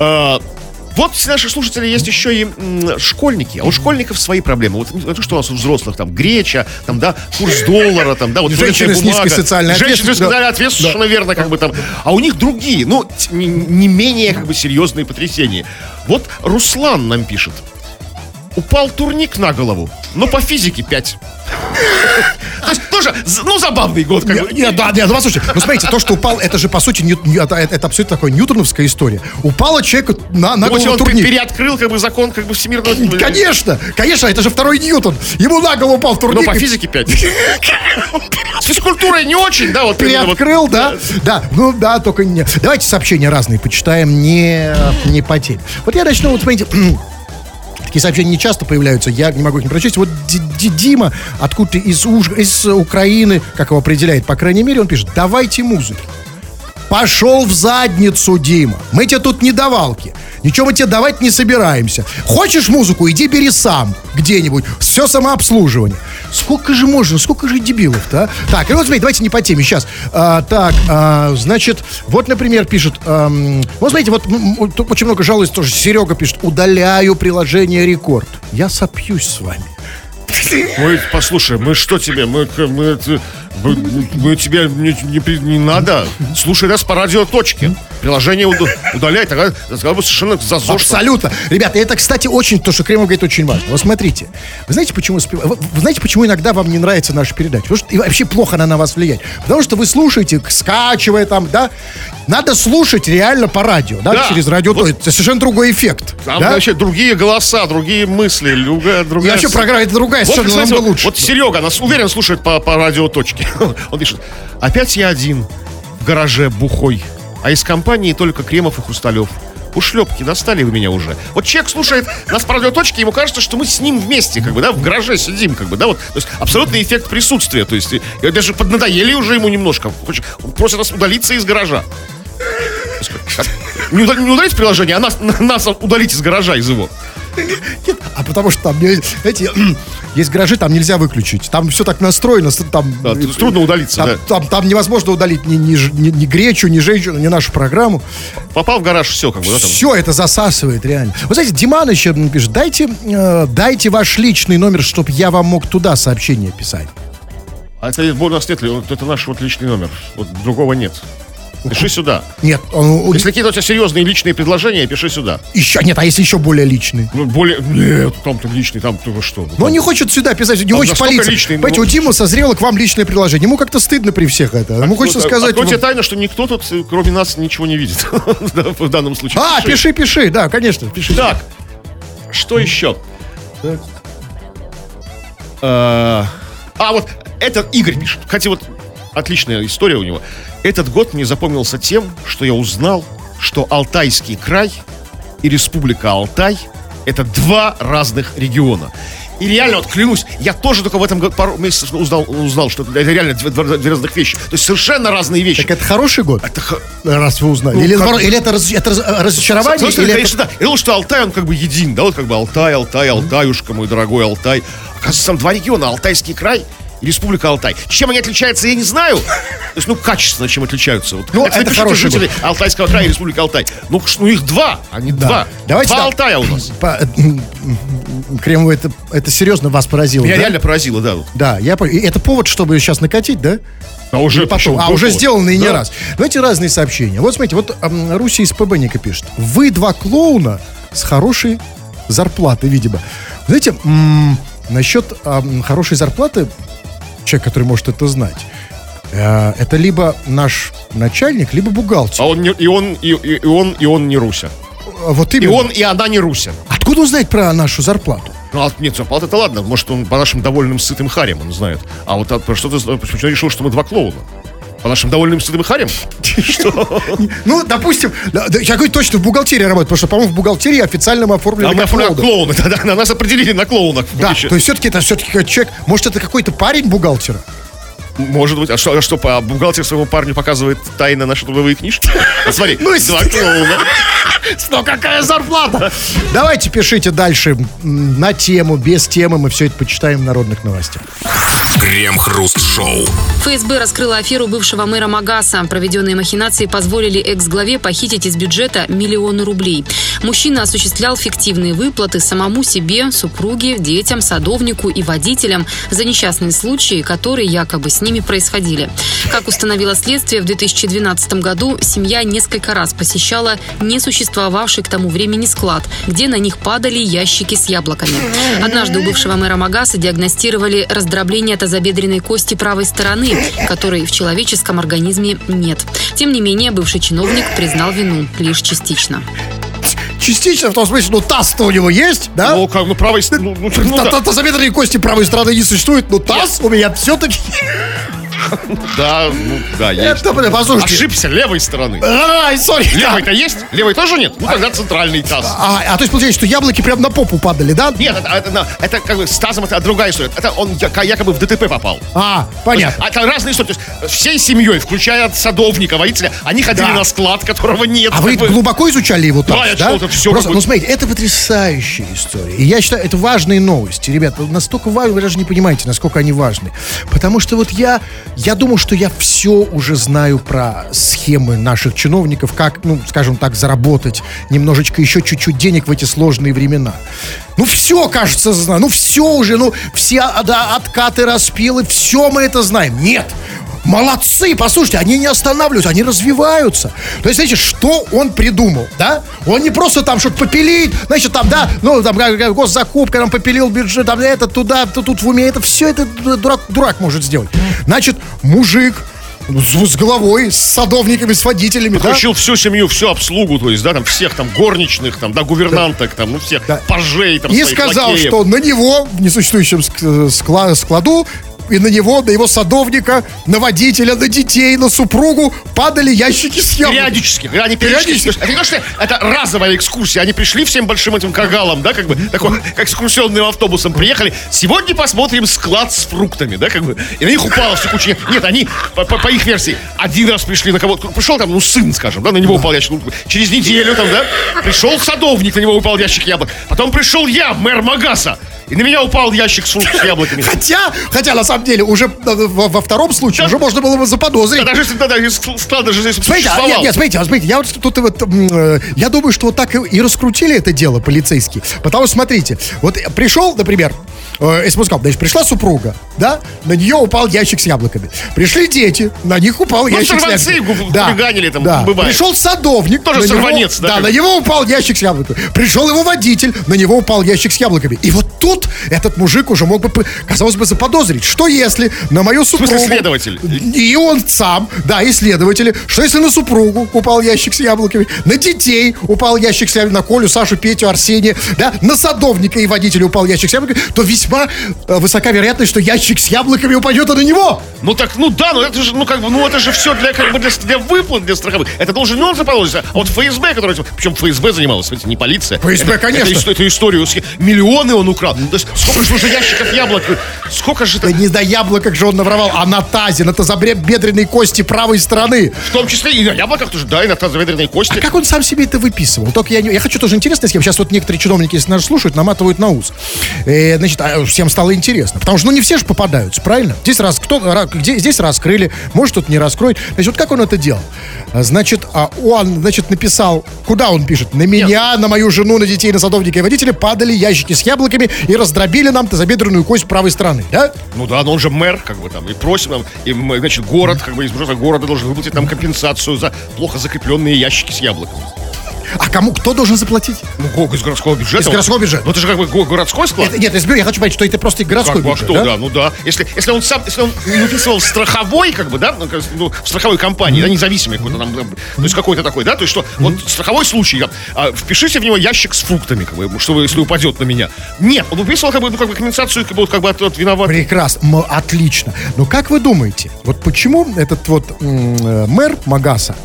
Speaker 1: А, вот среди наших слушателей есть еще и м, школьники. А у школьников свои проблемы. Вот то, что у нас у взрослых, там, греча, там, да, курс доллара, там, да, вот
Speaker 2: Женщины с низкой социальной
Speaker 1: Женщины с
Speaker 2: ответственностью, да.
Speaker 1: совершенно верно, как бы там. А у них другие, ну, не менее, как бы, серьезные потрясения. Вот Руслан нам пишет. Упал турник на голову, но по физике 5. То есть тоже, ну, забавный год, как бы.
Speaker 2: Нет, да, нет, ну, послушайте, ну смотрите, то, что упал, это же по сути нью- это, это абсолютно такая ньютоновская история. Упала человеку на, на голову
Speaker 1: он
Speaker 2: турник.
Speaker 1: переоткрыл, как бы, закон, как бы, всемирного...
Speaker 2: Конечно, конечно, это же второй Ньютон. Ему на голову упал
Speaker 1: Ну,
Speaker 2: турник.
Speaker 1: по
Speaker 2: и
Speaker 1: физике 5. С физкультурой не очень, да, вот.
Speaker 2: Переоткрыл, да? Да, ну да, только не... Давайте сообщения разные почитаем, не, не по теме. Вот я начну, вот смотрите, такие сообщения не часто появляются, я не могу их не прочесть. Вот Ди- Ди- Дима, откуда из, Уж- из Украины, как его определяет, по крайней мере, он пишет, давайте музыки. Пошел в задницу, Дима. Мы тебе тут не давалки. Ничего мы тебе давать не собираемся. Хочешь музыку, иди бери сам где-нибудь. Все самообслуживание. Сколько же можно, сколько же дебилов-то, а? Так, и вот смотрите, давайте не по теме, сейчас. А, так, а, значит, вот, например, пишет, ам, вот смотрите, вот очень много жалуется тоже, Серега пишет, удаляю приложение Рекорд. Я сопьюсь с вами.
Speaker 1: Мы, послушай, мы что тебе, мы, мы, это- мы, мы тебе не, не не надо. Слушай нас по радиоточке. Приложение уд- удаляй, тогда, бы совершенно зазорно.
Speaker 2: Абсолютно. Ребята, это, кстати, очень, то, что Кремов говорит, очень важно. Вот смотрите, вы знаете, почему, вы, вы знаете, почему иногда вам не нравится наша передача? Потому что и вообще плохо она на вас влияет. Потому что вы слушаете, скачивая там, да? Надо слушать реально по радио, да,
Speaker 1: Да.
Speaker 2: через радио.
Speaker 1: Вот.
Speaker 2: Это совершенно другой эффект.
Speaker 1: Там
Speaker 2: да?
Speaker 1: вообще другие голоса, другие мысли, другая,
Speaker 2: И
Speaker 1: другая...
Speaker 2: вообще программа это другая,
Speaker 1: Вот,
Speaker 2: совершенно
Speaker 1: кстати,
Speaker 2: намного
Speaker 1: вот,
Speaker 2: лучше.
Speaker 1: вот Серега нас уверен слушает по, по радиоточке. Он пишет, опять я один в гараже бухой, а из компании только Кремов и Хрусталев. Ушлепки, достали вы меня уже. Вот человек слушает нас по радиоточке, ему кажется, что мы с ним вместе, как бы, да, в гараже сидим, как бы, да, вот. То есть абсолютный эффект присутствия. То есть даже поднадоели уже ему немножко. Хочет- Он просит нас удалиться из гаража. Не, уда- не удалить приложение, а нас, нас удалить из гаража, из его.
Speaker 2: Нет, а потому что там, не- знаете, есть гаражи, там нельзя выключить. Там все так настроено, там...
Speaker 1: Да, тут трудно удалиться,
Speaker 2: там,
Speaker 1: да.
Speaker 2: там, там невозможно удалить ни, ни, ни- ни гречу, ни женщину, ни нашу программу.
Speaker 1: Попал в гараж, все, как бы, да, там.
Speaker 2: Все это засасывает, реально. Вы знаете, Диман еще пишет, дайте, э, дайте ваш личный номер, чтобы я вам мог туда сообщение писать.
Speaker 1: А это у нас нет, вот это наш вот личный номер. Вот другого нет. Пиши сюда.
Speaker 2: Нет, он-
Speaker 1: Если какие-то у тебя серьезные личные предложения, пиши сюда.
Speaker 2: еще, нет, а если еще более личный?
Speaker 1: Ну, более... Нет, там-то личный, там ты вы что.
Speaker 2: Но он не хочет сюда писать, не
Speaker 1: Он
Speaker 2: хочет полиция.
Speaker 1: личный, ну-
Speaker 2: Понимаете, у Димы созрело к вам личное предложение. Ему как-то стыдно при всех это. Ему хочется сказать...
Speaker 1: Откройте
Speaker 2: вам-
Speaker 1: тайну, что никто тут, э, кроме нас, ничего не видит. В данном случае.
Speaker 2: А, пиши, пиши, да, конечно, пиши.
Speaker 1: Так, что еще? А, а, вот этот Игорь пишет. Хотя вот отличная история у него. Этот год мне запомнился тем, что я узнал, что Алтайский край и Республика Алтай это два разных региона. И реально, вот клянусь, я тоже только в этом году пару месяцев узнал, узнал что это реально две, две- разных вещи. То есть совершенно разные вещи.
Speaker 2: Так это хороший год,
Speaker 1: Это х-
Speaker 2: раз вы узнали.
Speaker 1: Ну,
Speaker 2: или,
Speaker 1: как-
Speaker 2: или это, раз- это раз- разочарование,
Speaker 1: Слушай,
Speaker 2: или это-
Speaker 1: конечно, да. Я думал, что Алтай, он как бы един, да, вот как бы Алтай, Алтай, Алтаюшка, мой дорогой Алтай. Оказывается, там два региона, Алтайский край Республика Алтай. Чем они отличаются, я не знаю. То есть, ну, качественно, чем отличаются. Вот,
Speaker 2: Ну, это
Speaker 1: напишите
Speaker 2: хороший
Speaker 1: жители Алтайского края и Республики Алтай. Ну, ну, их два, а не
Speaker 2: Да.
Speaker 1: два.
Speaker 2: Давайте
Speaker 1: два
Speaker 2: так.
Speaker 1: Алтая у нас.
Speaker 2: По- Кремов, это, это серьезно вас поразило,
Speaker 1: Меня
Speaker 2: да?
Speaker 1: реально поразило, да.
Speaker 2: Да, я понял. Это повод, чтобы сейчас накатить, да?
Speaker 1: А уже
Speaker 2: потом. А
Speaker 1: был
Speaker 2: уже сделано и не
Speaker 1: Да.
Speaker 2: раз. Давайте разные сообщения. Вот смотрите, вот м, Руси из ПБника пишет. Вы два клоуна с хорошей зарплатой, видимо. Знаете, м, насчет ам, хорошей зарплаты, человек, который может это знать, э, это либо наш начальник, либо бухгалтер.
Speaker 1: А он не, и он, и, и- и он, и он не Руся.
Speaker 2: А Вот
Speaker 1: И
Speaker 2: именно.
Speaker 1: он, и она не Руся.
Speaker 2: Откуда он знает про нашу зарплату?
Speaker 1: Ну, а нет, зарплата это ладно. Может, он по нашим довольным сытым харям, он знает. А вот а, про что ты почему решил, что мы два клоуна? По нашим довольным сытым харям? Что?
Speaker 2: Ну, допустим, я говорю точно в бухгалтерии работает, потому что, по-моему, в бухгалтерии официально мы оформлены
Speaker 1: А мы оформляем
Speaker 2: клоуны.
Speaker 1: на нас определили на клоунах.
Speaker 2: Да, то есть все-таки это все-таки человек, может, это какой-то парень бухгалтера?
Speaker 1: Может быть. А что, а что по- бухгалтер своему парню показывает тайно наши трудовые книжки? Вот Смотри,
Speaker 2: Ну,
Speaker 1: два клоуна.
Speaker 2: Ну, какая зарплата? Давайте пишите дальше на тему, без темы, мы все это почитаем в народных новостях.
Speaker 3: Крем-хруст-шоу.
Speaker 4: ФСБ раскрыла аферу бывшего мэра Магаса. Проведенные махинации позволили экс-главе похитить из бюджета миллионы рублей. Мужчина осуществлял фиктивные выплаты самому себе, супруге, детям, садовнику и водителям за несчастные случаи, которые якобы с ними происходили. Как установило следствие, в 2012 году семья несколько раз посещала несуществовавший к тому времени склад, где на них падали ящики с яблоками. Однажды у бывшего мэра Магаса диагностировали раздробление тазобедренной кости правой стороны, которой в человеческом организме нет. Тем не менее, бывший чиновник признал вину лишь частично.
Speaker 2: Частично, в том смысле, ну, таз-то у него есть, да?
Speaker 1: Ну, как, ну, правой... Ну, ну, ну, да.
Speaker 2: та- Тазобедренные кости правой стороны не существует, но таз у меня все-таки...
Speaker 1: Да, ну, да, есть.
Speaker 2: Это, блин, послушайте.
Speaker 1: Ошибся левой стороны.
Speaker 2: Ай, сори.
Speaker 1: Левой-то есть? Левой тоже нет? Ну, тогда центральный таз.
Speaker 2: А, а то есть получается, что яблоки прям на попу падали, да?
Speaker 1: Нет, это, это, как бы с тазом это другая история. Это он якобы в ДТП попал.
Speaker 2: А, понятно.
Speaker 1: А Это разные истории. То есть всей семьей, включая садовника, водителя, они ходили на склад, которого нет.
Speaker 2: А вы глубоко изучали его таз,
Speaker 1: Да, я
Speaker 2: да?
Speaker 1: читал, это всё
Speaker 2: Просто, ну, смотрите, это потрясающая история. И я считаю, это важные новости. Ребят, настолько важны, вы даже не понимаете, насколько они важны. Потому что вот я, я думал, что я все уже знаю про схемы наших чиновников, как, ну, скажем так, заработать немножечко еще чуть-чуть денег в эти сложные времена. Ну, все, кажется, знаю. Ну, все уже, ну, все а, да, откаты, распилы, все мы это знаем. Нет, Молодцы, послушайте, они не останавливаются, они развиваются. То есть, знаете, что он придумал, да? Он не просто там что-то попилит, значит, там, да, ну, там, госзакупка, там, попилил бюджет, там, это, туда, то тут в уме, это все, это дурак, дурак может сделать. Значит, мужик с, с головой, с садовниками, с водителями, да?
Speaker 1: Включил всю семью, всю обслугу, то есть, да, там всех там горничных, там, да, гувернанток, там, ну, всех
Speaker 2: Да.
Speaker 1: пажей, там,
Speaker 2: И сказал,
Speaker 1: лакеев.
Speaker 2: что на него, в несуществующем ск- скла- складу, и на него, на его садовника, на водителя, на детей, на супругу падали ящики с яблоками.
Speaker 1: Периодически, они периодически.
Speaker 2: Периодически.
Speaker 1: Это не то, что это разовая экскурсия. Они пришли всем большим этим кагалом, да, как бы, такой, как экскурсионным автобусом приехали. Сегодня посмотрим склад с фруктами, да, как бы. И на них упала все куча. Нет, они, по, по- по их версии, один раз пришли на кого-то. Пришел там, ну, сын, скажем, да, на него упал ящик. Ну, Через неделю там, да, пришел садовник, на него упал ящик яблок. Потом пришел я, мэр Магаса. И на меня упал ящик с, с яблоками.
Speaker 2: Хотя, хотя на самом деле уже э, во, во втором случае уже можно было бы заподозрить.
Speaker 1: Да даже если тогда из склада же здесь
Speaker 2: Смотрите, а, нет, нет, смотрите, а, смотрите, я вот тут вот, э, я думаю, что вот так и, и раскрутили это дело полицейские. Потому что, смотрите, вот пришел, например, э, сказал, значит, пришла супруга, да, на нее упал ящик с яблоками. Пришли дети, на них упал ящик с яблоками.
Speaker 1: гу- хулиганили там, бывает.
Speaker 2: Пришел садовник,
Speaker 1: Тоже
Speaker 2: на него-
Speaker 1: сорванец, да,
Speaker 2: да,
Speaker 1: как
Speaker 2: на него упал ящик с яблоками. Пришел его водитель, на него упал ящик с яблоками. И вот тут этот мужик уже мог бы, казалось бы, заподозрить, что если на мою супругу...
Speaker 1: смысле, следователь?
Speaker 2: И он сам, да, и следователи, что если на супругу упал ящик с яблоками, на детей упал ящик с яблоками, на Колю, Сашу, Петю, Арсения, да, на садовника и водителя упал ящик с яблоками, то весьма э, высока вероятность, что ящик с яблоками упадет на него.
Speaker 1: Ну так, ну да, ну это же, ну как бы, ну это же все для, как бы для, для выплат, для страховых. Это должен не он заподозрить, а вот ФСБ, который, причем ФСБ занималась, смотрите, не полиция.
Speaker 2: ФСБ,
Speaker 1: Это-
Speaker 2: конечно.
Speaker 1: Это, ис- эту историю, миллионы он украл. То есть сколько же уже ящиков яблок, сколько же
Speaker 2: Да
Speaker 1: это,
Speaker 2: не до яблока же он наворовал, а на тазе, на тазобедренной кости правой стороны.
Speaker 1: в том числе и на яблоках тоже, да, и на тазобедренной кости.
Speaker 2: А как он сам себе это выписывал? Только я, не- я хочу тоже интересно, схема. Сейчас вот некоторые чиновники, если нас слушают, наматывают на ус. Э, значит, а всем стало интересно. Потому что, ну, не все же попадаются, правильно? Здесь, раз, кто, где, здесь раскрыли, может, тут не раскроют. Значит, вот как он это делал? Значит, а он, значит, написал, куда он пишет? На меня, на мою жену, на детей, на садовника и водителя падали ящики с яблоками и раздробили нам тазобедренную кость правой стороны, да?
Speaker 1: Ну да, но он же мэр, как бы там, и просим нам, и, м, значит, город, как бы из бюджета города должен выплатить нам компенсацию за плохо закрепленные ящики с яблоками.
Speaker 2: А кому, кто должен заплатить?
Speaker 1: Ну, из городского бюджета.
Speaker 2: Из городского бюджета.
Speaker 1: Ну, это же как бы го- городской склад.
Speaker 2: Это- нет, из я хочу понять, что это просто городской
Speaker 1: Как бы, а
Speaker 2: бюджет,
Speaker 1: что,
Speaker 2: да?
Speaker 1: да? ну да. Если, если он сам, если он не страховой, как бы, да, ну, как, ну, в страховой компании, да, независимый какой-то там, там, то есть какой-то такой, да, то есть что, вот страховой случай, там, а, впишите в него ящик с фруктами, как бы, чтобы, если упадет на меня. Нет, он выписывал, как бы, ну, как бы, компенсацию, как бы, вот, как бы от, от виноват.
Speaker 2: Прекрасно, отлично. Но как вы думаете, вот почему этот вот м, э, мэр Магаса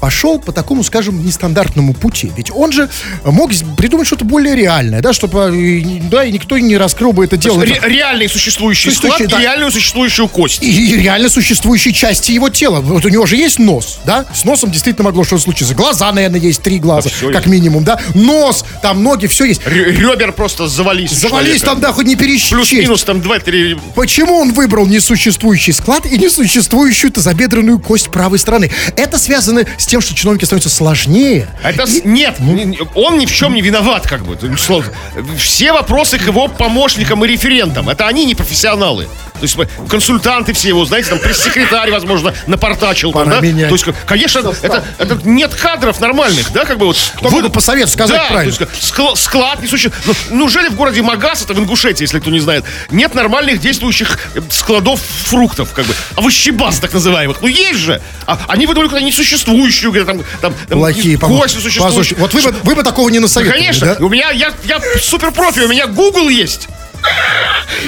Speaker 2: пошел по такому, скажем, нестандартному пути? Ведь он же мог придумать что-то более реальное, да, чтобы э, да, и никто не раскрыл бы это дело.
Speaker 1: Ре- реальный существующий
Speaker 2: Существующий,
Speaker 1: склад
Speaker 2: да.
Speaker 1: и реальную существующую кость.
Speaker 2: и реально существующие части его тела. Вот у него же есть нос, да? С носом действительно могло что-то случиться. Глаза, наверное, есть три глаза,
Speaker 1: Да
Speaker 2: как
Speaker 1: есть.
Speaker 2: минимум, да? Нос, там ноги, все есть.
Speaker 1: Ре- Ребер просто завались.
Speaker 2: Завались
Speaker 1: человека.
Speaker 2: там, да, хоть не пересчесть.
Speaker 1: Плюс-минус там 2-3
Speaker 2: Почему он выбрал несуществующий склад и несуществующую тазобедренную кость правой стороны? Это связано с тем, что чиновники становятся сложнее.
Speaker 1: Это нет, он ни в чем не виноват, как бы. Все вопросы к его помощникам и референтам. Это они не профессионалы. То есть консультанты все его, знаете, там пресс-секретарь, возможно, напортачил. там,
Speaker 2: Пора
Speaker 1: да?
Speaker 2: менять.
Speaker 1: То есть, конечно, это, это нет кадров нормальных, да, как бы вот.
Speaker 2: Кто бы посоветовал сказать
Speaker 1: да,
Speaker 2: правильно?
Speaker 1: то есть, скла- склад не существует. Ну, неужели в городе Магас, это в Ингушетии, если кто не знает, нет нормальных действующих э, складов фруктов, как бы, овощебаз так называемых? Ну, есть же. А, они выдумали какую-то несуществующую, где там, там, там
Speaker 2: Плохие,
Speaker 1: несуществующую.
Speaker 2: Послушайте, вот вы бы, вы бы такого не насоветовали,
Speaker 1: конечно,
Speaker 2: да?
Speaker 1: у меня, я, я супер профи, у меня Google есть.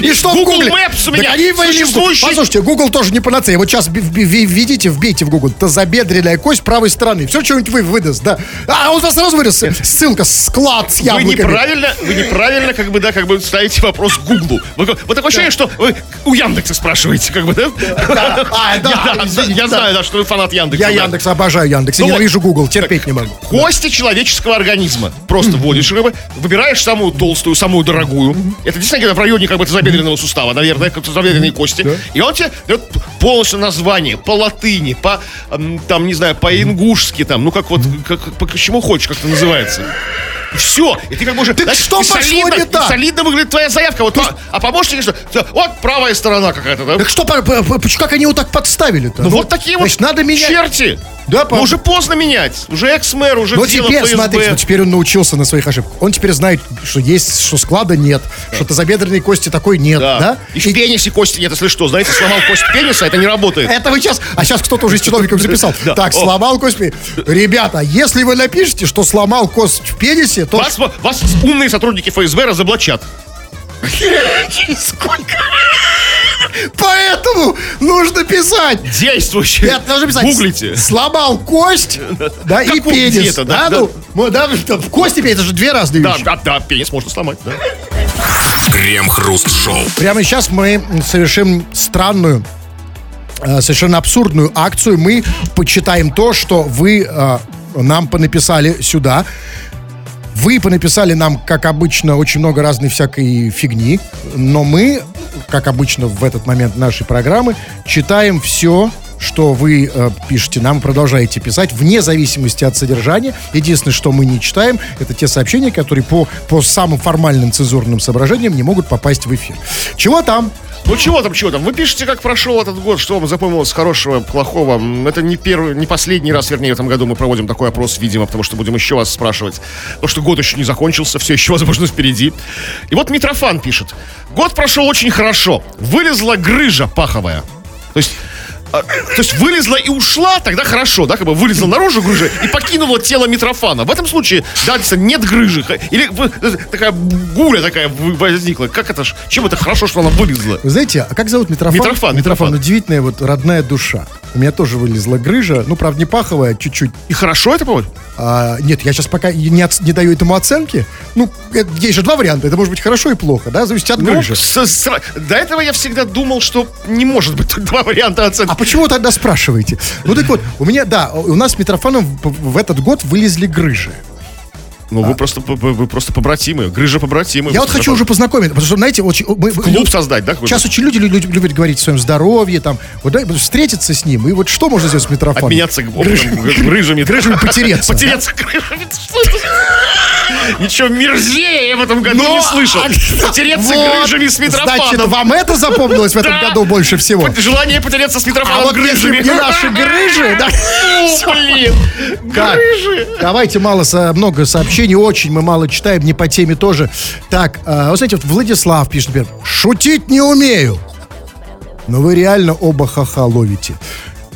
Speaker 2: И что в
Speaker 1: Google? Maps у
Speaker 2: Так
Speaker 1: меня
Speaker 2: они
Speaker 1: существующий.
Speaker 2: Послушайте, Google тоже не панацея. Вот сейчас введите, вбейте в Google тазобедренная кость правой стороны. Все что-нибудь вы выдаст, да. А он вас сразу выдаст ссылка, склад с
Speaker 1: Вы
Speaker 2: яблоками.
Speaker 1: неправильно, вы неправильно, как бы, да, как бы ставите вопрос Гуглу. Вы, вот такое ощущение, что вы у Яндекса спрашиваете, как бы, да?
Speaker 2: А, да,
Speaker 1: Я, да,
Speaker 2: извините,
Speaker 1: я
Speaker 2: да.
Speaker 1: знаю, да, что вы фанат Яндекса.
Speaker 2: Я
Speaker 1: да.
Speaker 2: Яндекс обожаю Яндекс. Я
Speaker 1: Ну вот.
Speaker 2: ненавижу Google, терпеть не могу.
Speaker 1: Кости человеческого организма. Просто вводишь выбираешь самую толстую, самую дорогую. Это действительно где-то в районе как бы тазобедренного сустава, наверное, как тазобедренные кости. И он тебе дает полностью название по латыни, по, там, не знаю, по-ингушски, там, ну как вот, как, по чему хочешь, как это называется. Все, и ты как бы уже... знаешь,
Speaker 2: что пошло
Speaker 1: солидно,
Speaker 2: не так?
Speaker 1: солидно выглядит твоя заявка. Вот, по- а помощник, что, вот правая сторона какая-то, да?
Speaker 2: Так что, по- по- по- как они его так подставили-то?
Speaker 1: Ну, вот такие вот
Speaker 2: Значит, надо менять.
Speaker 1: черти.
Speaker 2: Да, по-
Speaker 1: уже поздно менять. Уже экс-мэр, уже
Speaker 2: Но
Speaker 1: дело
Speaker 2: теперь,
Speaker 1: ФСБ.
Speaker 2: смотрите, ну, теперь он научился на своих ошибках. Он теперь знает, что есть, что склада нет, что тазобедренной кости такой нет, да?
Speaker 1: Да. И в пенисе кости нет, если что. Знаете, сломал кость пениса, это не работает.
Speaker 2: Это вы сейчас, а сейчас кто-то уже из чиновников записал.
Speaker 1: Да.
Speaker 2: Так,
Speaker 1: О.
Speaker 2: сломал кость. Ребята, если вы напишете, что сломал кость в пенисе, то...
Speaker 1: Вас, вас умные сотрудники ФСБ разоблачат.
Speaker 2: Сколько? Поэтому нужно писать.
Speaker 1: Действующие.
Speaker 2: Это нужно писать.
Speaker 1: Гуглите.
Speaker 2: Сломал кость, да, и пенис.
Speaker 1: да, да.
Speaker 2: ну, ну, да, да, кость и пенис, это же две разные
Speaker 1: Да,
Speaker 2: вещи.
Speaker 1: да, да, пенис можно сломать, да.
Speaker 3: Крем-хруст-шоу.
Speaker 2: Прямо сейчас мы совершим странную, э, совершенно абсурдную акцию. Мы почитаем то, что вы э, нам понаписали сюда. Вы понаписали нам, как обычно, очень много разной всякой фигни, но мы, как обычно в этот момент нашей программы, читаем все, что вы э, пишете нам, продолжаете писать, вне зависимости от содержания. Единственное, что мы не читаем, это те сообщения, которые по, по самым формальным цензурным соображениям не могут попасть в эфир. Чего там?
Speaker 1: Ну чего там, чего там? Вы пишете, как прошел этот год, что вам запомнилось хорошего, плохого. Это не первый, не последний раз, вернее, в этом году мы проводим такой опрос, видимо, потому что будем еще вас спрашивать. Потому что год еще не закончился, все еще, возможно, впереди. И вот Митрофан пишет. Год прошел очень хорошо. Вылезла грыжа паховая. То есть а, то есть вылезла и ушла, тогда хорошо, да, как бы вылезла наружу грыжа и покинула тело Митрофана. В этом случае, да, нет грыжи. Или э, такая гуля такая возникла. Как это ж? Чем это хорошо, что она вылезла?
Speaker 2: Вы знаете, а как зовут Митрофан?
Speaker 1: Митрофан, Митрофан.
Speaker 2: Удивительная вот родная душа. У меня тоже вылезла грыжа, ну, правда, не паховая, чуть-чуть.
Speaker 1: И хорошо это, по-моему?
Speaker 2: А, нет, я сейчас пока не, оц- не даю этому оценки. Ну, это- есть же два варианта. Это может быть хорошо и плохо, да, зависит от
Speaker 1: Ну,
Speaker 2: грыжи.
Speaker 1: с- с- до этого я всегда думал, что не может быть два варианта оценки.
Speaker 2: А почему тогда спрашиваете? Ну так вот, у меня, да, у нас с Митрофаном в, в этот год вылезли грыжи.
Speaker 1: Ну, вы просто, вы, просто побратимы. Грыжа побратимы.
Speaker 2: Я вот хочу уже познакомиться, потому что, знаете, очень... Мы,
Speaker 1: клуб создать, да? какой-то?
Speaker 2: Сейчас очень люди лю- лю- любят говорить о своем здоровье, там, вот, да, встретиться с ним, и вот что можно сделать с Митрофаном?
Speaker 1: Обменяться опытом, грыжами.
Speaker 2: Грыжами потереться,
Speaker 1: Потереться грыжами. Что это? Ничего мерзее я в этом году не слышал. Потереться
Speaker 2: Вот,
Speaker 1: грыжами с
Speaker 2: Значит,
Speaker 1: Митрофаном.
Speaker 2: вам это запомнилось в этом году больше всего?
Speaker 1: Желание потереться с
Speaker 2: А
Speaker 1: Митрофаном
Speaker 2: вот
Speaker 1: грыжами.
Speaker 2: не наши грыжи, да?
Speaker 1: Блин. Грыжи.
Speaker 2: давайте мало, много сообщений, очень мы мало читаем, не по теме тоже. Так, э, вы знаете, вот Владислав пишет, например, шутить не умею. Но вы реально оба ха-ха ловите.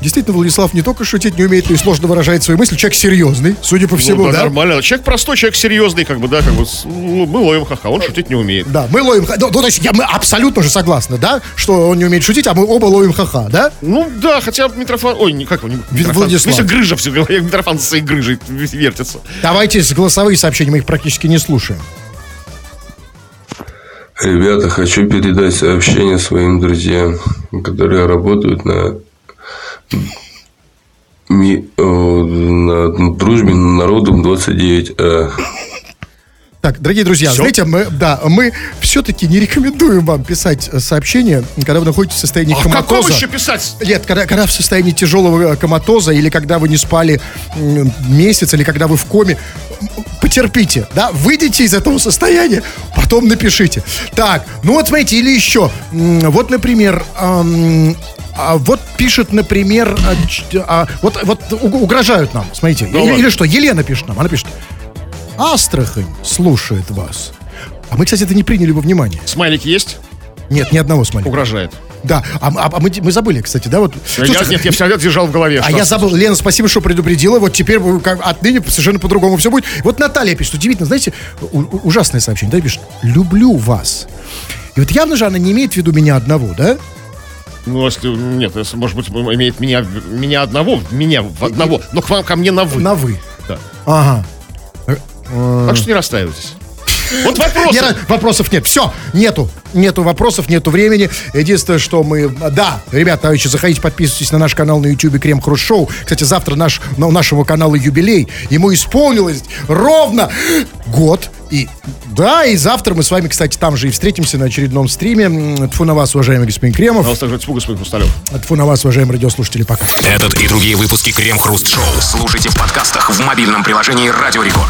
Speaker 2: Действительно, Владислав не только шутить не умеет, но и сложно выражает свои мысли. Человек серьезный, судя по всему,
Speaker 1: Ну, да,
Speaker 2: да?
Speaker 1: нормально. Человек простой, человек серьезный, как бы, да, как бы, ну, мы ловим ха-ха, он шутить не умеет.
Speaker 2: Да, мы ловим... ха- Ну, ну, то есть я, мы абсолютно же согласны, да? Что он не умеет шутить, а мы оба ловим ха-ха, да?
Speaker 1: Ну, да, хотя Митрофан... Ой, не, как его, не Митрофан.
Speaker 2: Владислав.
Speaker 1: Ну, если грыжа все, говорю, Митрофан со своей грыжей вертится.
Speaker 2: Давайте с голосовые сообщения, мы их практически не слушаем.
Speaker 6: Ребята, хочу передать сообщение своим друзьям, которые работают на, ми- э, на дружбе народом 29А.
Speaker 2: Так, дорогие друзья,
Speaker 1: Всё?
Speaker 2: знаете, мы, да, мы все-таки не рекомендуем вам писать э, сообщения, когда вы находитесь в состоянии
Speaker 1: А
Speaker 2: коматоза.
Speaker 1: еще писать?
Speaker 2: Нет, когда, когда в состоянии тяжелого э, коматоза, или когда вы не спали месяц, или когда вы в коме, потерпите, да, выйдите из этого состояния, потом напишите. Так, ну вот смотрите, или еще, вот, например, а вот пишет, например, а, а, вот, вот угрожают нам, смотрите,
Speaker 1: Да
Speaker 2: или, или что, Елена пишет нам, она пишет, Астрахань слушает вас. А мы, кстати, это не приняли во внимание.
Speaker 1: Смайлики есть?
Speaker 2: Нет, ни одного смотрите.
Speaker 1: Угрожает.
Speaker 2: Да, а, а- а мы, мы забыли, кстати, да, вот.
Speaker 1: Я-
Speaker 2: Слушай,
Speaker 1: нет, я всегда держал в голове.
Speaker 2: а я забыл, Лена, спасибо, что предупредила. Вот теперь вы как- отныне совершенно по-другому все будет. Вот Наталья пишет, удивительно, знаете, у- у- ужасное сообщение, да, пишет, люблю вас. И вот явно же она не имеет в виду меня одного, да?
Speaker 1: Ну, если, нет, если, может быть, имеет меня, меня одного, меня в одного, но к вам, ко мне на вы.
Speaker 2: На вы.
Speaker 1: Да.
Speaker 2: Ага.
Speaker 1: Так что не расстраивайтесь. Вот вопрос.
Speaker 2: Не, вопросов нет. Все, нету. Нету вопросов, нету времени. Единственное, что мы... Да, ребята, товарищи, заходите, подписывайтесь на наш канал на YouTube Крем Хруст Шоу. Кстати, завтра наш, на, у нашего канала юбилей. Ему исполнилось ровно год. И да, и завтра мы с вами, кстати, там же и встретимся на очередном стриме. М, Тьфу на вас, уважаемый господин Кремов.
Speaker 1: Пожалуйста, также тьфу, господин Хрусталев.
Speaker 2: Тьфу на вас, уважаемые радиослушатели, пока.
Speaker 3: Этот и другие выпуски Крем Хруст Шоу слушайте в подкастах в мобильном приложении Радио Рекорд.